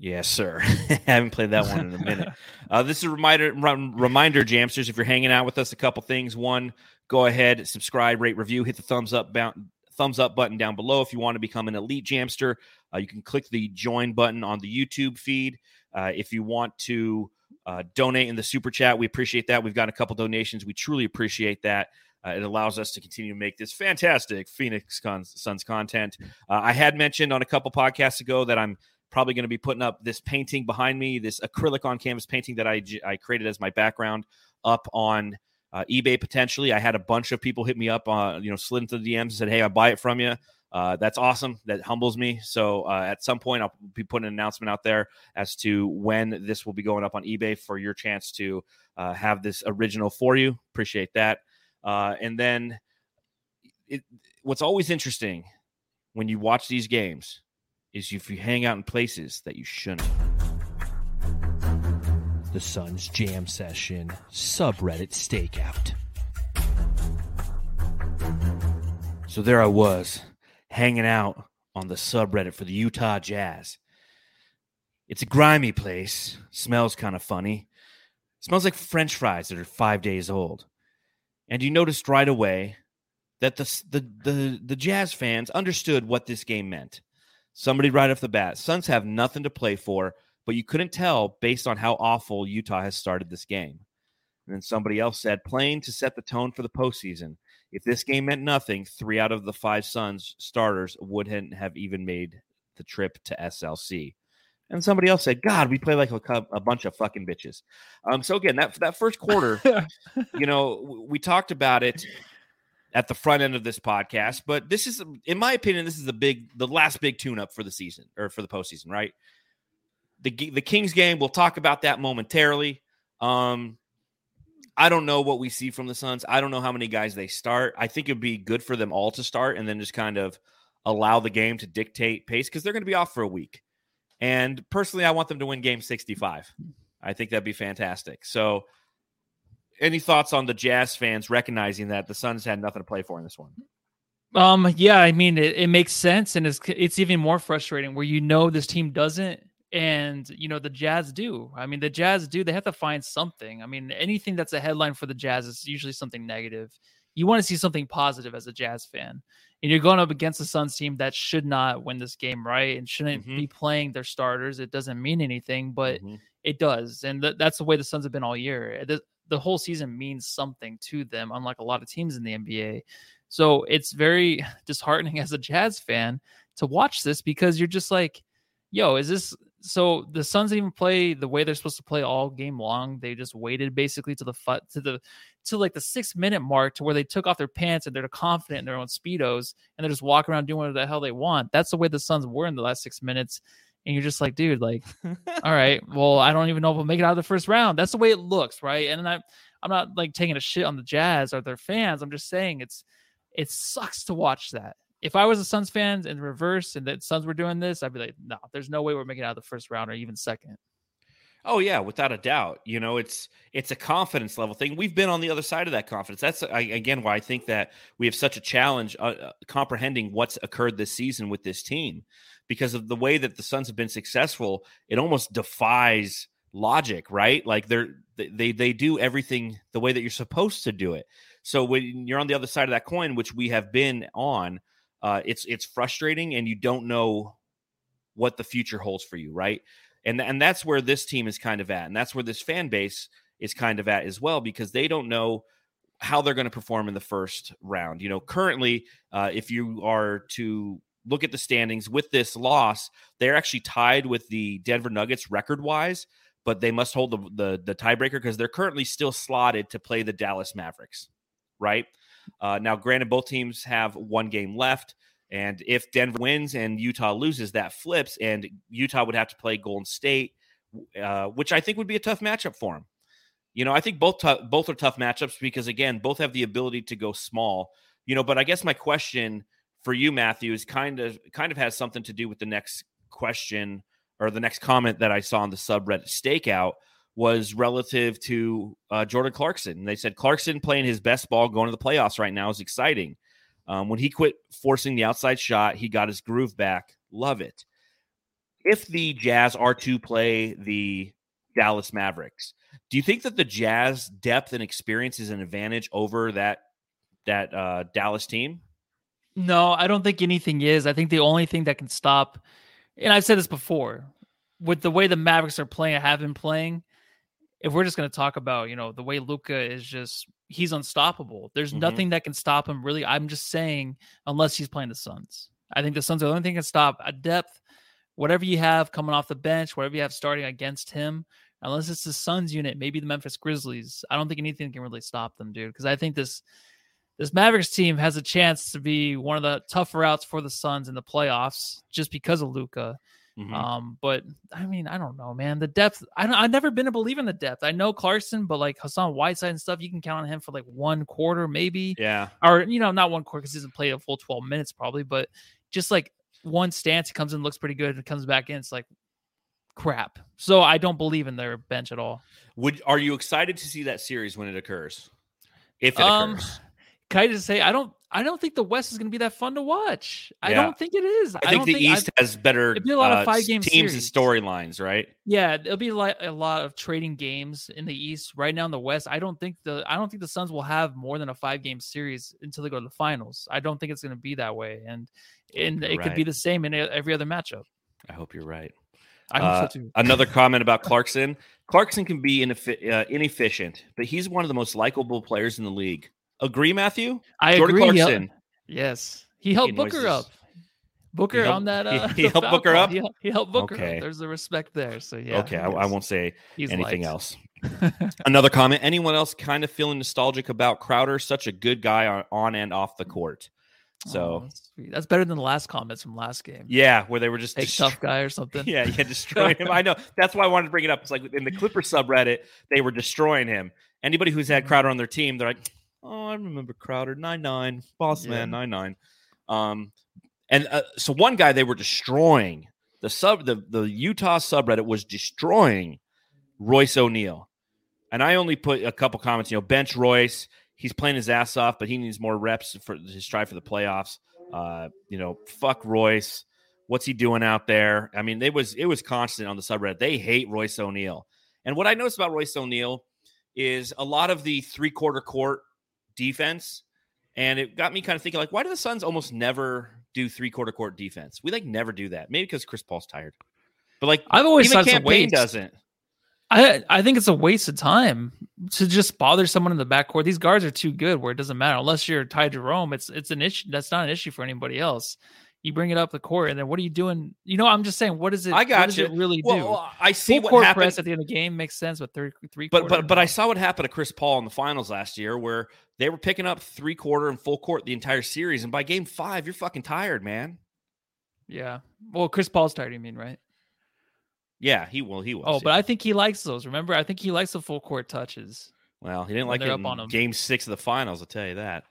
Yes, sir. (laughs) I haven't played that one in a minute. (laughs) Uh, this is a reminder, rem- reminder, Jamsters. If you're hanging out with us, a couple things. One, go ahead, subscribe, rate, review, hit the thumbs up, bound, thumbs up button down below. If you want to become an elite Jamster, uh, you can click the join button on the YouTube feed. Uh, if you want to uh, donate in the super chat, we appreciate that. We've got a couple donations. We truly appreciate that. Uh, it allows us to continue to make this fantastic Phoenix Con- Suns content. Uh, I had mentioned on a couple podcasts ago that I'm probably going to be putting up this painting behind me, this acrylic on canvas painting that I, I created as my background up on uh, eBay potentially. I had a bunch of people hit me up, uh, you know, slid into the DMs and said, "Hey, I buy it from you." Uh, that's awesome. That humbles me. So uh, at some point, I'll be putting an announcement out there as to when this will be going up on eBay for your chance to uh, have this original for you. Appreciate that. Uh, and then it, what's always interesting when you watch these games is if you hang out in places that you shouldn't. The Suns Jam Session subreddit stakeout. So there I was, hanging out on the subreddit for the Utah Jazz. It's a grimy place, smells kind of funny. smells like french fries that are 5 days old. And you noticed right away that the the the, the Jazz fans understood what this game meant. Somebody right off the bat, Suns have nothing to play for, but you couldn't tell based on how awful Utah has started this game. And then somebody else said, playing to set the tone for the postseason. If this game meant nothing, three out of the five Suns starters wouldn't have even made the trip to SLC. And somebody else said, "God, we play like a, a bunch of fucking bitches." Um, so again, that that first quarter, (laughs) you know, we talked about it at the front end of this podcast, but this is, in my opinion, this is the big, the last big tune-up for the season or for the postseason, right? The the Kings game, we'll talk about that momentarily. Um, I don't know what we see from the Suns. I don't know how many guys they start. I think it'd be good for them all to start and then just kind of allow the game to dictate pace because they're going to be off for a week. And personally, I want them to win game 65. I think that'd be fantastic. So, any thoughts on the Jazz fans recognizing that the Suns had nothing to play for in this one? Um, yeah, I mean, it, it makes sense, and it's it's even more frustrating where you know this team doesn't, and you know the Jazz do. I mean, the Jazz do. They have to find something. I mean, anything that's a headline for the Jazz is usually something negative. You want to see something positive as a Jazz fan, and you're going up against the Suns team that should not win this game, right? And shouldn't Mhm. be playing their starters. It doesn't mean anything, but Mhm. it does, and th- that's the way the Suns have been all year. The, whole season means something to them, unlike a lot of teams in the NBA. So it's very (laughs) disheartening as a Jazz fan to watch this because you're just like, yo, is this so the Suns even play the way they're supposed to play all game long. They just waited basically to the fu- to the to like the six minute mark to where they took off their pants and they're confident in their own speedos and they're just walking around doing whatever the hell they want. That's the way the Suns were in the last six minutes. And you're just like, dude, like, (laughs) all right, well, I don't even know if we'll make it out of the first round. That's the way it looks, right? And I, I'm not like taking a shit on the Jazz or their fans. I'm just saying it's, it sucks to watch that. If I was a Suns fan in reverse and the Suns were doing this, I'd be like, no, there's no way we're making it out of the first round or even second. Oh yeah, without a doubt. You know, it's it's a confidence level thing. We've been on the other side of that confidence. That's I, again why I think that we have such a challenge uh, uh, comprehending what's occurred this season with this team because of the way that the Suns have been successful. It almost defies logic, right? Like they're they they do everything the way that you're supposed to do it. So when you're on the other side of that coin, which we have been on, uh, it's it's frustrating, and you don't know what the future holds for you, right? And and that's where this team is kind of at, and that's where this fan base is kind of at as well, because they don't know how they're going to perform in the first round. You know, currently, uh, if you are to look at the standings with this loss, they're actually tied with the Denver Nuggets record wise, but they must hold the the, the tiebreaker because they're currently still slotted to play the Dallas Mavericks, right? Uh, now, granted, both teams have one game left. And if Denver wins and Utah loses, that flips, and Utah would have to play Golden State, uh, which I think would be a tough matchup for them. You know, I think both tou- both are tough matchups because again, both have the ability to go small. You know, but I guess my question for you, Matthew, is kind of kind of has something to do with the next question or the next comment that I saw on the subreddit stakeout was relative to uh, Jordan Clarkson. They said Clarkson playing his best ball going to the playoffs right now is exciting. Um, when he quit forcing the outside shot, he got his groove back. Love it. If the Jazz are to play the Dallas Mavericks, do you think that the Jazz depth and experience is an advantage over that that uh, Dallas team? No, I don't think anything is. I think the only thing that can stop, and I've said this before, with the way the Mavericks are playing, I have been playing. If we're just going to talk about, you know, the way Luka is just, he's unstoppable. There's Mhm. nothing that can stop him, really. I'm just saying, unless he's playing the Suns. I think the Suns are the only thing that can stop a depth, whatever you have coming off the bench, whatever you have starting against him, unless it's the Suns unit, maybe the Memphis Grizzlies. I don't think anything can really stop them, dude. Because I think this this Mavericks team has a chance to be one of the tougher outs for the Suns in the playoffs just because of Luka. Mhm. Um, but I mean, I don't know, man. The depth, I don't, I've never been a believer in the depth. I know Clarkson, but like Hassan Whiteside and stuff, you can count on him for like one quarter, maybe, yeah. or you know, not one quarter because he doesn't play a full 12 minutes probably, but just like one stance, he comes in, looks pretty good, and comes back in, it's like crap. So I don't believe in their bench at all. Would are you excited to see that series when it occurs? If it Um, occurs. Can I just say I don't I don't think the West is going to be that fun to watch. I don't think it is. I think don't the I- East has better it'd be a lot of uh, five-game teams and series. storylines, right? Yeah, there'll be like a lot of trading games in the East. Right now in the West, I don't think the I don't think the Suns will have more than a five game series until they go to the finals. I don't think it's going to be that way, and and it could be the same in every other matchup. I hope you're right. I hope Uh, so too. Another comment about (laughs) Clarkson. Clarkson can be ineffi- uh, inefficient, but he's one of the most likable players in the league. Agree, Matthew? I Jordan agree. He yes, he helped Making Booker up. Booker helped- on that. he- Uh, (laughs) he the helped Booker up? He, he helped Booker Okay. up. There's the respect there. So yeah. okay, I, I won't say he's anything liked. else. (laughs) Another comment. Anyone else kind of feeling nostalgic about Crowder? Such a good guy on, on and off the court. Oh, So that's, sweet. That's better than the last comments from last game. yeah, where they were just Hey, dest- tough guy or (laughs) something. Yeah, yeah, destroying him. I know. That's why I wanted to bring it up. It's like in the Clipper subreddit, they were destroying him. Anybody who's Mm-hmm. had Crowder on their team, they're like, "Oh, I remember Crowder, nine nine, boss Yeah. man, nine nine. Um, and uh, so one guy they were destroying the sub the the Utah subreddit was destroying Royce O'Neale, and I only put a couple comments. You know, bench Royce. He's playing his ass off, but he needs more reps for his strive for the playoffs. Uh, you know, fuck Royce. What's he doing out there? I mean, it was it was constant on the subreddit. They hate Royce O'Neale. And what I noticed about Royce O'Neale is a lot of the three quarter court defense. And it got me kind of thinking, like, why do the Suns almost never do three quarter court defense? We like never do that. Maybe because Chris Paul's tired. But like I've always even thought Cam Payne doesn't. I I think it's a waste of time to just bother someone in the backcourt. These guards are too good where it doesn't matter unless you're Ty Jerome. It's it's an issue. That's not an issue for anybody else. You bring it up the court, and then what are you doing? You know, I'm just saying, what is it? I got what does you. it really do? Well, I see Full what court happened. press at the end of the game makes sense, but three three. But but but I saw what happened to Chris Paul in the finals last year, where they were picking up three quarter and full court the entire series, and by game five, you're fucking tired, man. yeah. Well, Chris Paul's tired. You mean right? Yeah, he will. He oh, was. Oh, yeah. but I think he likes those. Remember, I think he likes the full court touches. Well, he didn't like it up in on him. game six of the finals, I'll tell you that.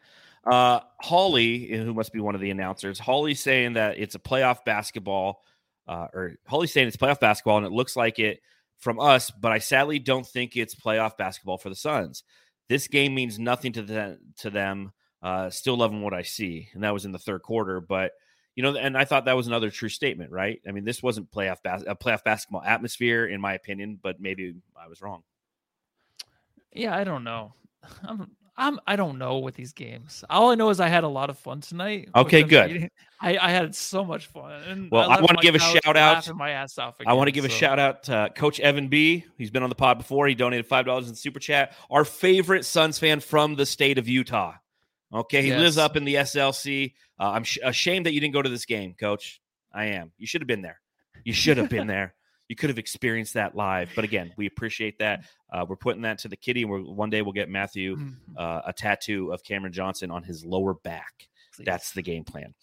Uh, Holly, who must be one of the announcers, Holly saying that it's a playoff basketball, uh, or Holly's saying it's playoff basketball, and it looks like it from us, but I sadly don't think it's playoff basketball for the Suns. This game means nothing to them. To them, uh, still loving what I see, and that was in the third quarter. But you know, and I thought that was another true statement, right? I mean, this wasn't playoff bas- a playoff basketball atmosphere, in my opinion, but maybe I was wrong. Yeah, I don't know. (laughs) I'm I'm I don't know with these games. All I know is I had a lot of fun tonight. Okay, good. (laughs) I, I had so much fun. And Well, I left wanna give a shout out- My ass off I want to again, give a shout out to Coach Evan B. He's been on the pod before. He donated five dollars in super chat. Our favorite Suns fan from the state of Utah. Okay, he lives up in the SLC. Uh, I'm sh- ashamed that you didn't go to this game, Coach. I am. You should have been there. You should have been there. You could have experienced that live. But again, we appreciate that. Uh, we're putting that to the kitty, and we're, one day we'll get Matthew Mhm. uh, a tattoo of Cameron Johnson on his lower back. Please. That's the game plan.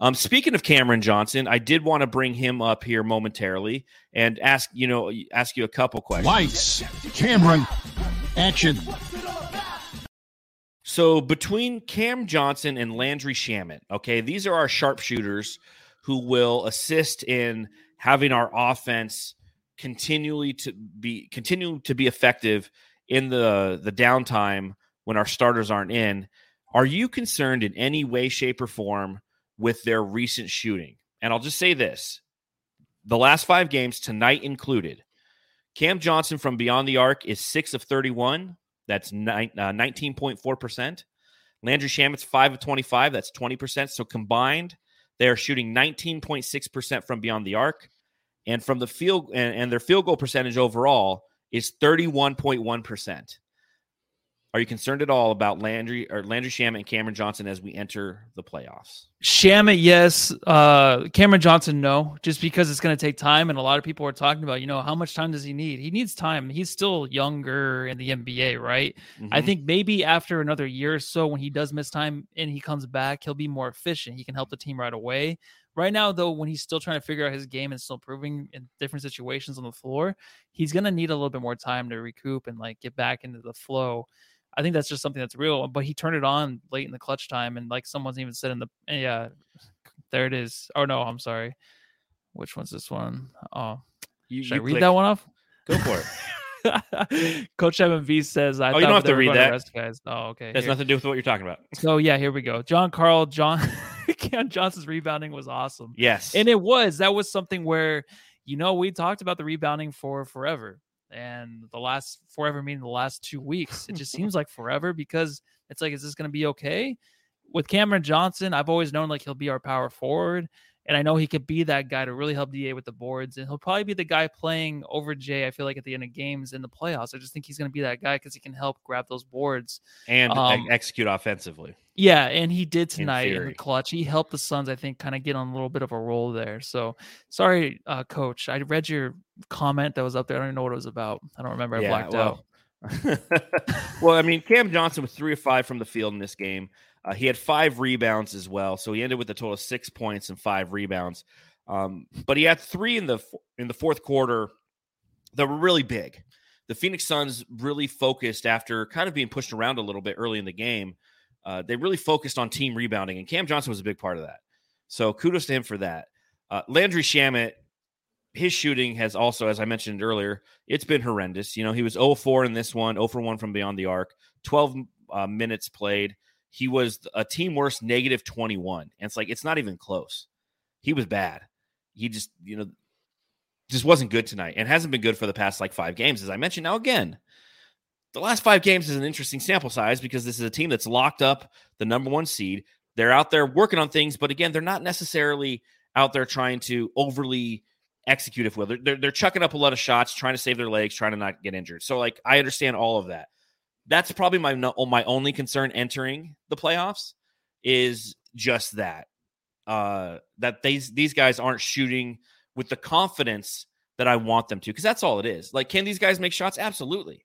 Um, speaking of Cameron Johnson, I did want to bring him up here momentarily and ask you know ask you a couple questions. Lights, Cameron, action. So between Cam Johnson and Landry Shamet, okay, these are our sharpshooters who will assist in having our offense continually to be continue to be effective in the the downtime when our starters aren't in. Are you concerned in any way, shape, or form with their recent shooting? And I'll just say this: the last five games, tonight included, Cam Johnson from beyond the arc is six of thirty-one. That's uh, 19.4%. Landry Shamet's 5 of 25. That's 20%. So combined, they're shooting 19.6% from beyond the arc. And from the field, and, and their field goal percentage overall is 31.1%. Are you concerned at all about Landry or Landry Shamet and Cameron Johnson as we enter the playoffs? Shamet, yes. Uh, Cameron Johnson, no. Just because it's going to take time, and a lot of people are talking about, you know, how much time does he need? He needs time. He's still younger in the NBA, right? I Mhm. think maybe after another year or so, when he does miss time and he comes back, he'll be more efficient. He can help the team right away. Right now, though, when he's still trying to figure out his game and still proving in different situations on the floor, he's going to need a little bit more time to recoup and like get back into the flow. I think that's just something that's real. But he turned it on late in the clutch time, and like someone's even said in the eh, yeah, there it is. Oh no, I'm sorry. Which one's this one? Oh, You, should I read click- that one off? Go for it. (laughs) Coach Evan V says, "I Oh, you don't have to read that. rest guys." Oh, okay. Has nothing to do with what you're talking about. So yeah, here we go. John Carl John (laughs) Cam Johnson's rebounding was awesome. Yes. And it was that was something where you know we talked about the rebounding for forever. And the last forever meaning the last two weeks. It just seems (laughs) like forever because it's like, is this gonna be okay? With Cameron Johnson, I've always known like he'll be our power forward. And I know he could be that guy to really help DA with the boards. And he'll probably be the guy playing over Jay, I feel like, at the end of games in the playoffs. I just think he's going to be that guy because he can help grab those boards. and um, execute offensively. Yeah, and he did tonight in, the clutch. He helped the Suns, I think, kind of get on a little bit of a roll there. So sorry, uh, coach. I read your comment that was up there. I don't even know what it was about. I don't remember. I blacked out. (laughs) well, I mean, Cam Johnson was three of five from the field in this game. Uh, he had five rebounds as well, so he ended with a total of six points and five rebounds. Um, but he had three in the in the fourth quarter that were really big. The Phoenix Suns really focused after kind of being pushed around a little bit early in the game. Uh, they really focused on team rebounding, and Cam Johnson was a big part of that. So kudos to him for that. Uh, Landry Shamet, his shooting has also, as I mentioned earlier, it's been horrendous. You know, he was 0 4 in this one, 0 for 1 from beyond the arc, 12 uh, minutes played. He was a team worst negative 21. And it's like, it's not even close. He was bad. He just, you know, just wasn't good tonight and hasn't been good for the past like five games, as I mentioned. Now, again, the last five games is an interesting sample size because this is a team that's locked up the number one seed. They're out there working on things, but again, they're not necessarily out there trying to overly execute if will. They're, they're, they're chucking up a lot of shots, trying to save their legs, trying to not get injured. So, like, I understand all of that. That's probably my my only concern entering the playoffs is just that uh, that these these guys aren't shooting with the confidence that I want them to, because that's all it is. Like, can these guys make shots? Absolutely.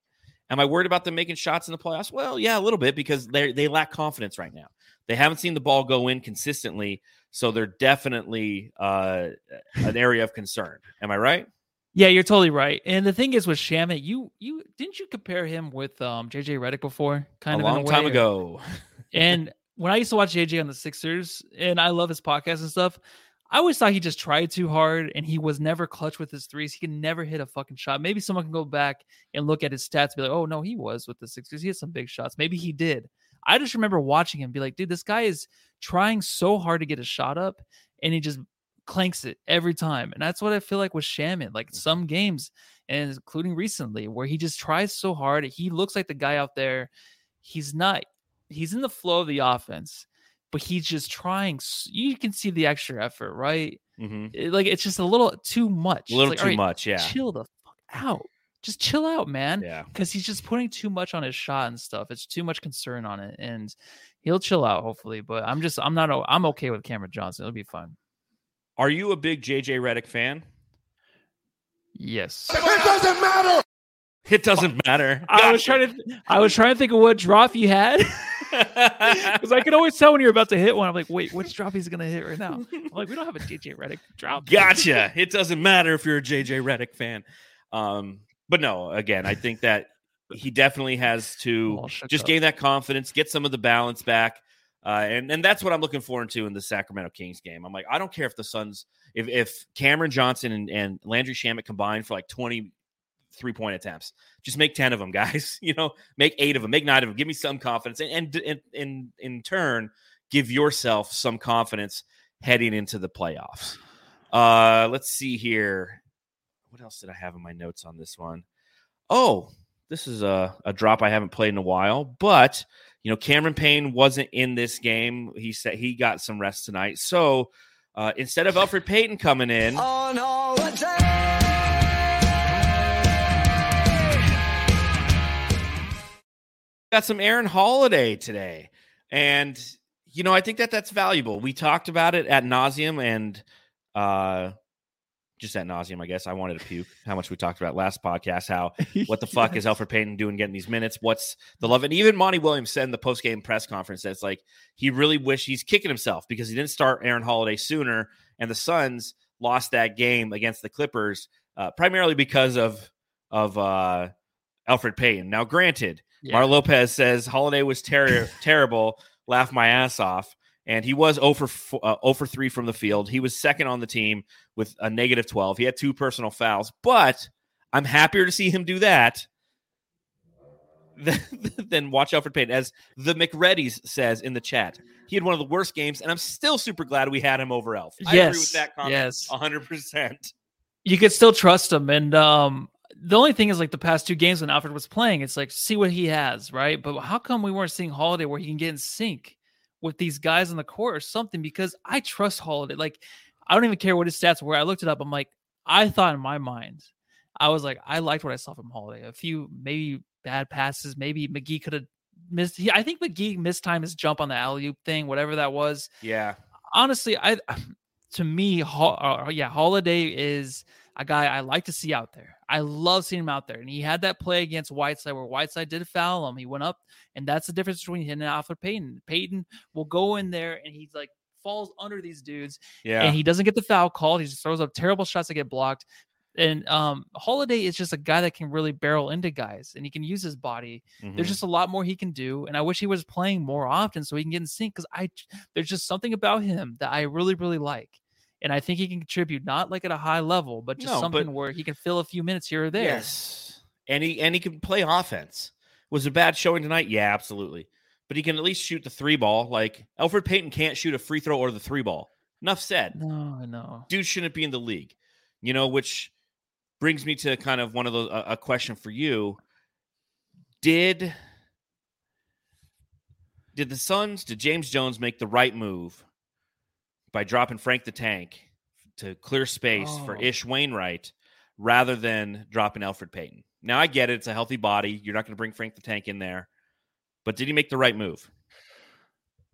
Am I worried about them making shots in the playoffs? Well, yeah, a little bit because they they lack confidence right now. They haven't seen the ball go in consistently, so they're definitely uh, an area of concern. Am I right? Yeah, you're totally right. And the thing is with Shamet, you you didn't you compare him with um JJ Redick before? Kind a of a long way, time or- ago. (laughs) And when I used to watch JJ on the Sixers, and I love his podcast and stuff, I always thought he just tried too hard and he was never clutch with his threes. He can never hit a fucking shot. Maybe someone can go back and look at his stats and be like, oh, no, he was with the Sixers. He had some big shots. Maybe he did. I just remember watching him be like, dude, this guy is trying so hard to get a shot up and he just clanks it every time. And that's what I feel like with Shamet. Like some games, and including recently, where he just tries so hard. He looks like the guy out there. He's not, he's in the flow of the offense, but he's just trying. You can see the extra effort, right? hmm It- like it's just a little too much. A little like, too right, much, yeah. Chill the fuck out. Just chill out, man Yeah. because he's just putting too much on his shot and stuff. It's too much concern on it, and he'll chill out hopefully. But I'm just I'm not I'm okay with Cameron Johnson. It'll be fun. Are you a big JJ Redick fan? Yes. It doesn't matter. It doesn't matter. I was trying to th- I was trying to think of what drop you had (laughs) because I can always tell when you're about to hit one. I'm like, wait, which drop he's gonna hit right now? I'm (laughs) like, we don't have a JJ Redick drop. Gotcha. (laughs) It doesn't matter if you're a JJ Redick fan. Um, but no, again, I think that he definitely has to All just up. gain that confidence, get some of the balance back. Uh, and and that's what I'm looking forward to in the Sacramento Kings game. I'm like, I don't care if the Suns, if if Cameron Johnson and, and Landry Shamet combine for like 20 three point attempts, just make 10 of them, (laughs) guys. You know, make eight of them, make nine of them. Give me some confidence, and and in in, turn, give yourself some confidence heading into the playoffs. Uh, let's see here. What else did I have in my notes on this one? Oh, this is a, a drop I haven't played in a while, but you know, Cameron Payne wasn't in this game. He said he got some rest tonight. So uh, instead of Elfrid Payton coming in, got some Aaron Holiday today. And You know, I think that that's valuable. We talked about it at nauseum and uh just at nauseum, I guess. I wanted to puke. How much we talked about last podcast. How (laughs) what the fuck is Elfrid Payton doing getting these minutes? What's the love? And even Monty Williams said in the post game press conference that it's like he really wish he's kicking himself because he didn't start Aaron Holiday sooner, and the Suns lost that game against the Clippers uh, primarily because of of uh, Elfrid Payton. Now, granted, Yeah. Mar Lopez says Holiday was ter- (laughs) terrible, laugh my ass off. And he was 0 for, fo- uh, 0 for 3 from the field. He was second on the team with a negative 12. He had two personal fouls, but I'm happier to see him do that (laughs) than, than watch Elfrid Payton. As the McReady's says in the chat, he had one of the worst games, and I'm still super glad we had him over Elf. I agree with Yes, that comment yes. 100%. you could still trust him. And um, the only thing is, like the past two games when Alfred was playing, it's like see what he has, right? But how come we weren't seeing Holiday where he can get in sync with these guys on the court or something? Because I trust Holiday. Like I don't even care what his stats were. I looked it up. I'm like, I thought in my mind, I was like, I liked what I saw from Holiday. A few maybe bad passes. Maybe McGee could have missed. He, I think McGee missed time his jump on the alley oop thing, whatever that was Yeah. honestly, I (sighs) to me, Hol- uh, yeah, Holiday is a guy I like to see out there. I love seeing him out there, and he had that play against Whiteside where Whiteside did foul him. He went up, and that's the difference between him and Elfrid Payton. Payton will go in there and he's like falls under these dudes, Yeah. and he doesn't get the foul called. He just throws up terrible shots that get blocked. And um, Holiday is just a guy that can really barrel into guys, and he can use his body Mhm. there's just a lot more he can do, and I wish he was playing more often so he can get in sync. Because I, there's just something about him that I really, really like, and I think he can contribute not like at a high level, but just No, something but- where he can fill a few minutes here or there. Yes. And he and he can play offense. Was a bad showing tonight? Yeah, absolutely. But he can at least shoot the three ball. Like Elfrid Payton can't shoot a free throw or the three ball. Enough said. No, no. Dude shouldn't be in the league. You know, which brings me to kind of one of the a, a question for you. Did did the Suns, did James Jones make the right move by dropping Frank the Tank to clear space for Oh. Ish Wainwright rather than dropping Elfrid Payton? Now I get it; it's a healthy body. You're not going to bring Frank the Tank in there, but did he make the right move?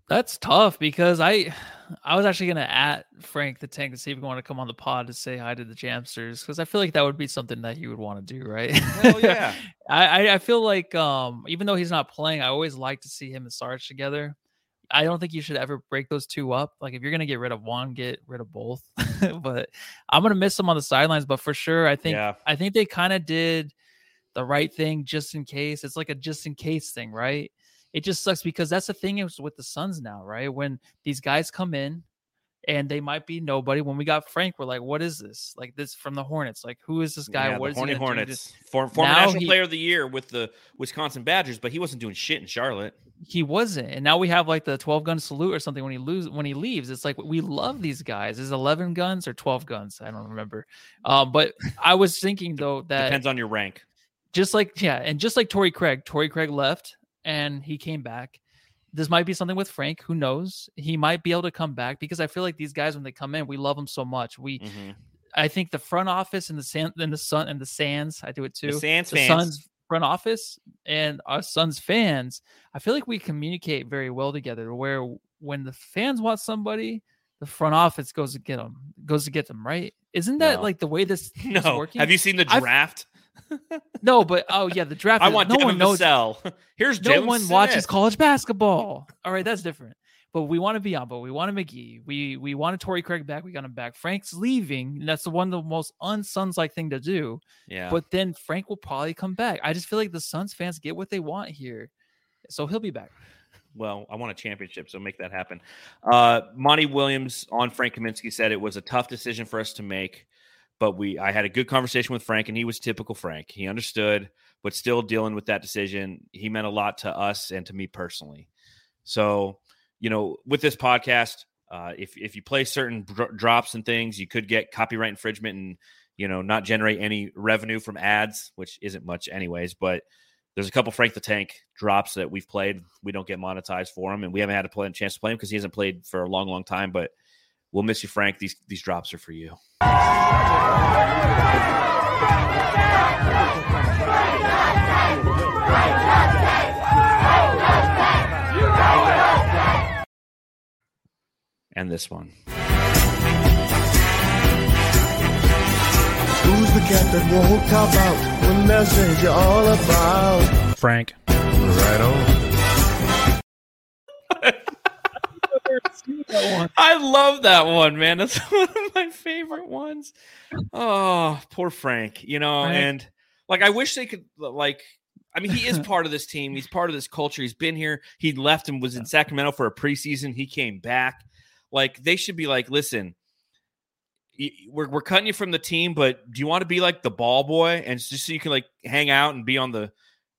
That's tough because I, I was actually gonna at Frank the Tank to see if he wanted to come on the pod to say hi to the Jamsters because I feel like that would be something that he would want to do, right? Hell yeah! (laughs) I, I I feel like um even though he's not playing, I always like to see him and Sarge together. I don't think you should ever break those two up. Like if you're gonna get rid of one, get rid of both. (laughs) but I'm gonna miss them on the sidelines. But for sure, I think Yeah. I think they kind of did the right thing just in case. It's like a just in case thing, right? It just sucks because that's the thing is with the Suns now, right? When these guys come in and they might be nobody. When we got Frank, we're like, what is this? Like this from the Hornets. Like who is this guy? Yeah, what is Horny Hornets, For, former Now National he- Player of the Year with the Wisconsin Badgers, but he wasn't doing shit in Charlotte. he wasn't and now we have like the 12 gun salute or something when he lose when he leaves it's like we love these guys is it 11 guns or 12 guns i don't remember um but i was thinking though that Depends on your rank. just like yeah and just like Torrey craig Torrey craig left and he came back this might be something with frank who knows he might be able to come back because i feel like these guys when they come in we love them so much we Mhm. i think the front office and the sand and the sun and the sands i do it too The Sands the fans. Suns front office and our Suns fans, I feel like we communicate very well together. Where when the fans want somebody, the front office goes to get them, goes to get them. Right? Isn't that No. like the way this (laughs) is No. working? Have you seen the I've- draft? No, but oh yeah, the draft. (laughs) I want no Devin one knows. Vassell. (laughs) Here's No Jalen one watches college basketball. All right, that's different. But we want to be on. But we want a McGee. We we want wanted Torrey Craig back. We got him back. Frank's leaving. and That's the one of the most unsuns like thing to do. Yeah. But then Frank will probably come back. I just feel like the Suns fans get what they want here. So he'll be back. well, I want a championship, so make that happen. Uh, Monty Williams on Frank Kaminsky said it was a tough decision for us to make, but we I had a good conversation with Frank, and he was typical Frank. He understood, but still dealing with that decision. He meant a lot to us and to me personally. So, you know, with this podcast, uh, if if you play certain dro- drops and things, you could get copyright infringement and you know not generate any revenue from ads, which isn't much anyways. But there's a couple Frank the Tank drops that we've played. We don't get monetized for them, and we haven't had a, play, chance to play him because he hasn't played for a long, long time. But we'll miss you, Frank. These these drops are for you. and this one. Who's the cat that won't cop out when there's danger all about? Frank. Right on. I love that one, man. That's (laughs) one of my favorite ones. Oh, poor Frank. You know, and like I wish they could like I mean, he is (laughs) part of this team. He's part of this culture. He's been here. He left and was in Sacramento for a preseason. He came back. Like they should be like, listen, we're we're cutting you from the team, but do you want to be like the ball boy and just so you can like hang out and be on the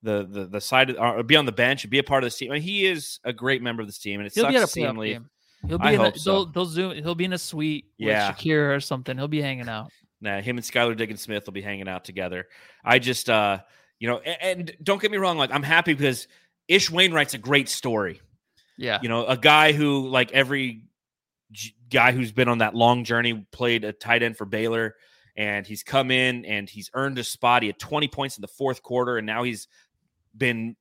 the the, the side of, or be on the bench and be a part of this team? I mean, he is a great member of this team, and it He'll sucks be at a to see him leave. game. He'll be I in a, so. they'll, they'll zoom. He'll be in a suite Yeah. with Shakira or something. He'll be hanging out. Nah, him and Skylar Diggins Smith will be hanging out together. I just, uh, you know, and, and don't get me wrong, like I'm happy because Ish Wainwright's a great story. Yeah. You know, a guy who, like every j- guy who's been on that long journey, played a tight end for Baylor, and he's come in and he's earned a spot. He had 20 points in the fourth quarter, and now he's been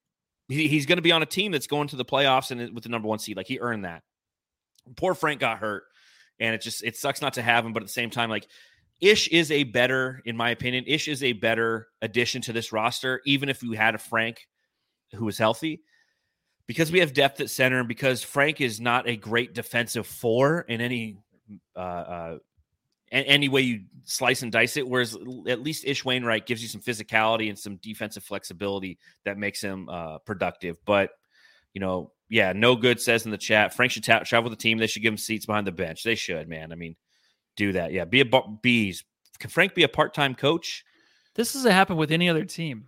he, he's going to be on a team that's going to the playoffs and with the number one seed. Like he earned that. Poor Frank got hurt, and it just it sucks not to have him, but at the same time, like Ish is a better, in my opinion, Ish is a better addition to this roster, even if we had a Frank who was healthy. Because we have depth at center, and because Frank is not a great defensive four in any uh, uh, any way you slice and dice it. Whereas at least Ish Wainwright gives you some physicality and some defensive flexibility that makes him uh, productive. But you know, yeah, no good says in the chat. Frank should ta- travel with the team. They should give him seats behind the bench. They should, man. I mean, do that. Yeah, be a bees. Can Frank be a part time coach? This doesn't happen with any other team.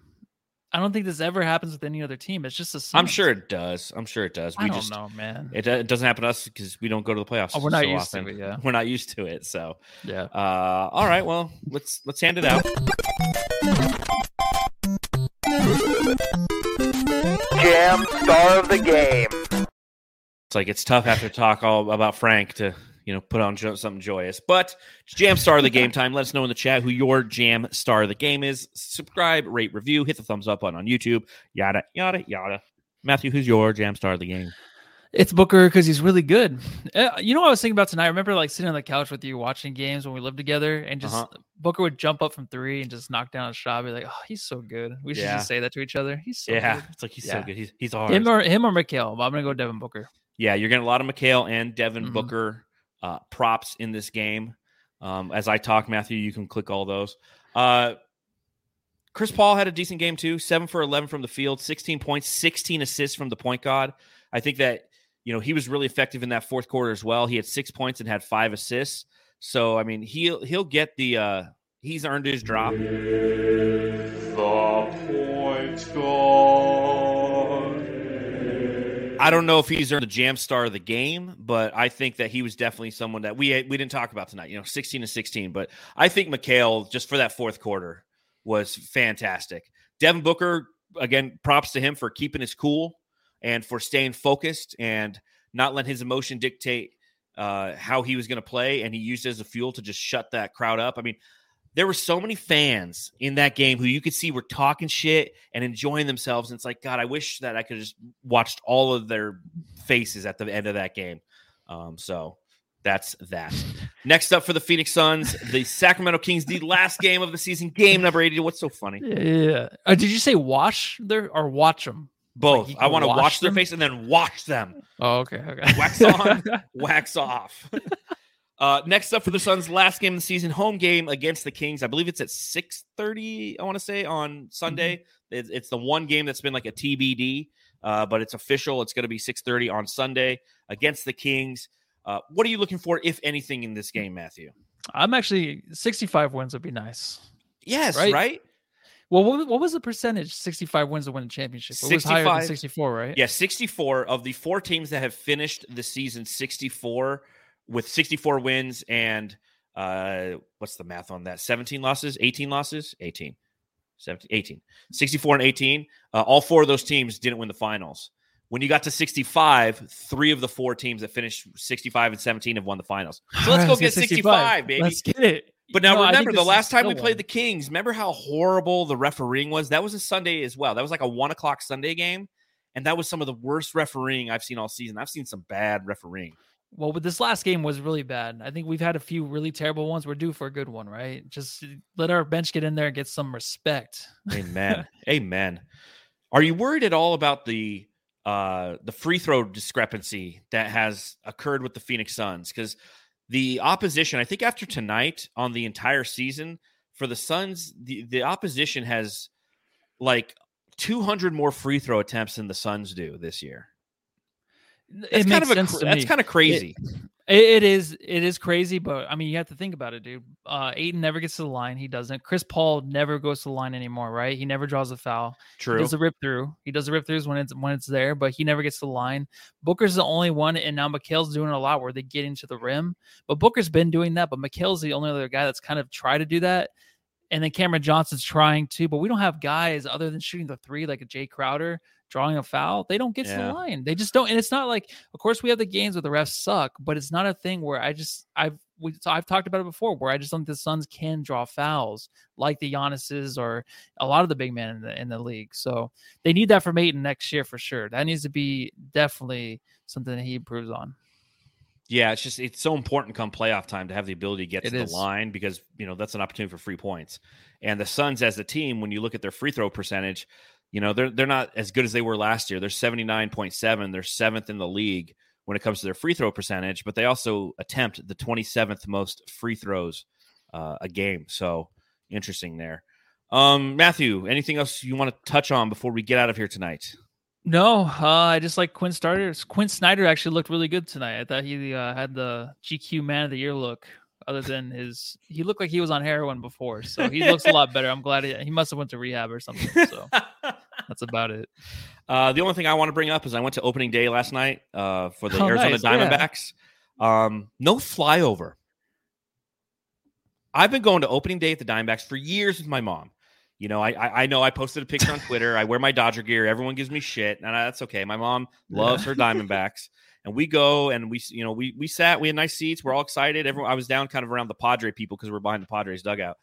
I don't think this ever happens with any other team. It's just a. I'm sure it does. I'm sure it does. I We don't just know, man. it, it doesn't happen to us because we don't go to the playoffs. Oh, we're not so used to it, yeah. (laughs) we're not used to it. So, Yeah. uh, all right. Well, let's let's hand it out. Jam star of the game. It's like it's tough after talk all about Frank to you know put on jo- something joyous. But jam star of the game time. Let us know in the chat who your jam star of the game is. Subscribe, rate, review, hit the thumbs up button on YouTube. Yada yada yada. Matthew, who's your jam star of the game? It's Booker because he's really good. Uh, you know what I was thinking about tonight? I remember like sitting on the couch with you watching games when we lived together, and just Uh-huh. Booker would jump up from three and just knock down a shot. Be like, oh, he's so good. We should Yeah. just say that to each other. He's so yeah, good. it's like he's Yeah. so good. He's he's ours. Him or him or Mikal. But I'm gonna go Devin Booker. Yeah, you're getting a lot of Mikal and Devin Mhm. Booker uh, props in this game. Um, as I talk, Matthew, you can click all those. Uh, Chris Paul had a decent game too, seven for 11 from the field, 16 points, 16 assists from the point guard. I think that, you know, he was really effective in that fourth quarter as well. He had six points and had five assists. So, I mean, he'll, he'll get the, uh, he's earned his drop. The point guard. I don't know if he's earned the jam star of the game, but I think that he was definitely someone that we we didn't talk about tonight. You know, sixteen to sixteen, but I think Mikal just for that fourth quarter was fantastic. Devin Booker again, props to him for keeping his cool and for staying focused and not letting his emotion dictate uh, how he was going to play, and he used it as a fuel to just shut that crowd up. I mean, there were so many fans in that game who you could see were talking shit and enjoying themselves. And it's like, God, I wish that I could just watched all of their faces at the end of that game. Um, so that's that. Next up for the Phoenix Suns, the Sacramento Kings, the last game of the season, game number 80. What's so funny? Yeah. Uh, did you say wash their or watch them? Both. you I want to wash watch their face and then watch them. Oh, okay. Okay. Wax on, (laughs) wax off. (laughs) Uh, next up for the Suns, last game of the season, home game against the Kings. I believe it's at six thirty. I want to say on Sunday. It's, it's the one game that's been like a TBD, uh, but it's official. It's going to be six thirty on Sunday against the Kings. Uh, what are you looking for, if anything, in this game, Matthew? I'm actually 65 wins would be nice. Yes, Right? right? Well, what, what was the percentage? 65 wins to win a championship. It was higher than 64, right? Yeah, 64 of the four teams that have finished the season 64 with 64 wins and uh what's the math on that? 17 losses, 18 losses, 18. 17, 18. 64 and 18. Uh, all four of those teams didn't win the finals. When you got to 65, three of the four teams that finished 65 and 17 have won the finals. So let's (laughs) go get 65, baby. Let's get it. But now think remember, the last time we played one. the Kings, remember how horrible the refereeing was? That was a Sunday as well. That was like a one o'clock Sunday game. And that was some of the worst refereeing I've seen all season. I've seen some bad refereeing. Well, with this last game was really bad. I think we've had a few really terrible ones. We're due for a good one, right? Just let our bench get in there and get some respect. Amen. (laughs) Amen. Are you worried at all about the uh the free throw discrepancy that has occurred with the Phoenix Suns? Because the opposition, I think after tonight on the entire season for the Suns, the, the opposition has like 200 more free throw attempts than the Suns do this year. That's it kind makes of a, sense to that's me. kind of crazy. It, it is it is crazy, but I mean you have to think about it, dude. Uh Ayton never gets to the line. He doesn't. Chris Paul never goes to the line anymore, right? He never draws a foul. He True. does a rip through. He does the rip throughs when it's when it's there, but he never gets to the line. Booker's the only one, and now Mikal's doing a lot where they get into the rim. But Booker's been doing that, but Mikal's the only other guy that's kind of tried to do that. And then Cameron Johnson's trying to, but we don't have guys other than shooting the three like a Jay Crowder drawing a foul. They don't get to the line. They just don't. And it's not like, of course, we have the games where the refs suck, but it's not a thing where I just I've we so I've talked about it before where I just don't think the Suns can draw fouls like the Giannis's or a lot of the big men in the in the league. So they need that from Ayton next year for sure. That needs to be definitely something that he improves on. Yeah, it's just it's so important come playoff time to have the ability to get It to is. the line because you know that's an opportunity for free points. And the Suns as a team, when you look at their free throw percentage, you know they're they're not as good as they were last year. They're seventy nine point seven. They're seventh in the league when it comes to their free throw percentage, but they also attempt the twenty seventh most free throws uh, a game. So interesting there. Um, Matthew, anything else you want to touch on before we get out of here tonight? No, uh, I just like Quinn Starter. Quin Snyder actually looked really good tonight. I thought he uh, had the GQ Man of the Year look. Other than his, he looked like he was on heroin before, so he looks a lot better. I'm glad he, he must have went to rehab or something. So (laughs) that's about it. Uh, the only thing I want to bring up is I went to opening day last night uh, for the Oh, Arizona nice. Yeah. Diamondbacks. Um, no flyover. I've been going to opening day at the Diamondbacks for years with my mom. You know, I I, I know I posted a picture on Twitter. I wear my Dodger gear. Everyone gives me shit, and I, that's okay. My mom loves her Diamondbacks, and we go and we you know we we sat. We had nice seats. We're all excited. Everyone, I was down kind of around the Padre people because we're behind the Padres dugout,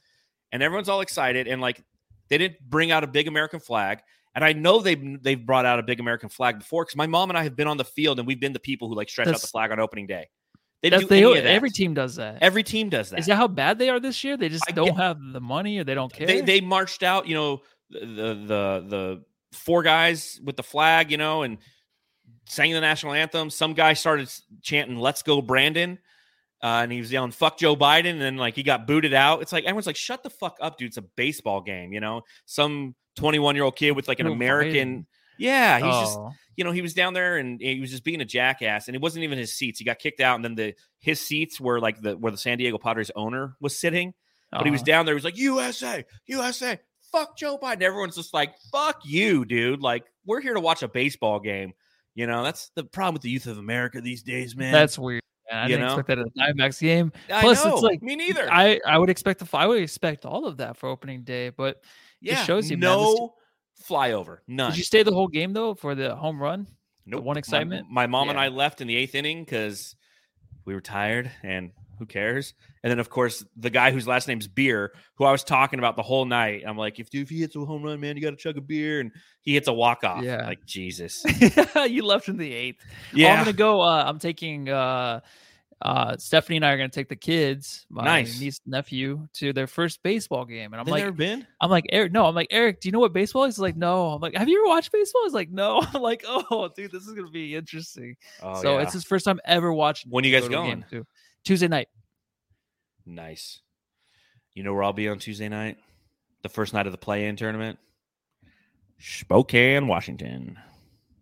and everyone's all excited. And like they didn't bring out a big American flag. And I know they've they've brought out a big American flag before because my mom and I have been on the field and we've been the people who like stretch out the flag on opening day. They do they, any of that. every team does that. Every team does that. Is that how bad they are this year? They just I don't get- have the money or they don't care. they they marched out, you know, the the the four guys with the flag, you know, and sang the national anthem. Some guy started chanting "Let's go, Brandon," uh, and he was yelling "Fuck Joe Biden," and then like he got booted out. It's like everyone's like, "Shut the fuck up, dude! It's a baseball game," you know. Some twenty-one year old kid with like an American. Yeah, he's just Oh. you know, he was down there and he was just being a jackass, and it wasn't even his seats. He got kicked out, and then the his seats were like the where the San Diego Padres owner was sitting. But he was Uh-huh. down there. He was like, USA, USA, fuck Joe Biden. Everyone's just like, fuck you, dude. Like, we're here to watch a baseball game. You know, that's the problem with the youth of America these days, man. That's weird. man. I You didn't know? expect that at a Diamondbacks game. I Plus, know. it's like me neither. I I would expect the I would expect all of that for opening day, but yeah, shows you, man, no flyover, none. did you stay the whole game though for the home run? Nope. one excitement? My, mom and I left in the eighth inning because we were tired and who cares? And then, of course, the guy whose last name's Beer, who I was talking about the whole night. I'm like, if, if he hits a home run, man, you got to chug a beer. And he hits a walk off. Yeah. Like, Jesus. (laughs) you left in the eighth. Oh, Yeah. I'm gonna go. Uh, I'm taking. Uh, uh, Stephanie and I are gonna take the kids, my Nice. niece nephew, to their first baseball game, and I'm They've like, never been? I'm like Eric. No, I'm like Eric. Do you know what baseball is? He's like, no. I'm like, have you ever watched baseball? He's like, no. (laughs) I'm like, oh, dude, this is gonna be interesting. Oh, so yeah. it's his first time ever watching. When are you guys go going? too. Tuesday night. Nice. You know where I'll be on Tuesday night? The first night of the play in tournament? Spokane, Washington.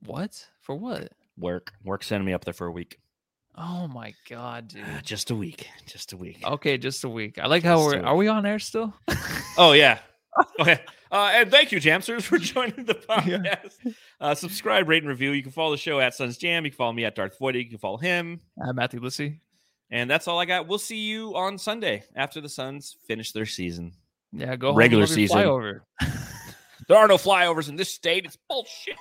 What for? What? Work. Work sending me up there for a week. Oh my god, dude. Just a week. Just a week. Okay, just a week. I like how we're. Are we on air still? (laughs) Oh yeah. (laughs) Okay. Uh, and thank you, Jamsters, for (laughs) joining the podcast. Uh, subscribe, rate, and review. You can follow the show at Suns Jam. You can follow me at Darth Voida. You can follow him. Uh, Matthew Lissy. And that's all I got. We'll see you on Sunday after the Suns finish their season. Yeah, go Regular season. flyover. There are no flyovers in this state. It's bullshit.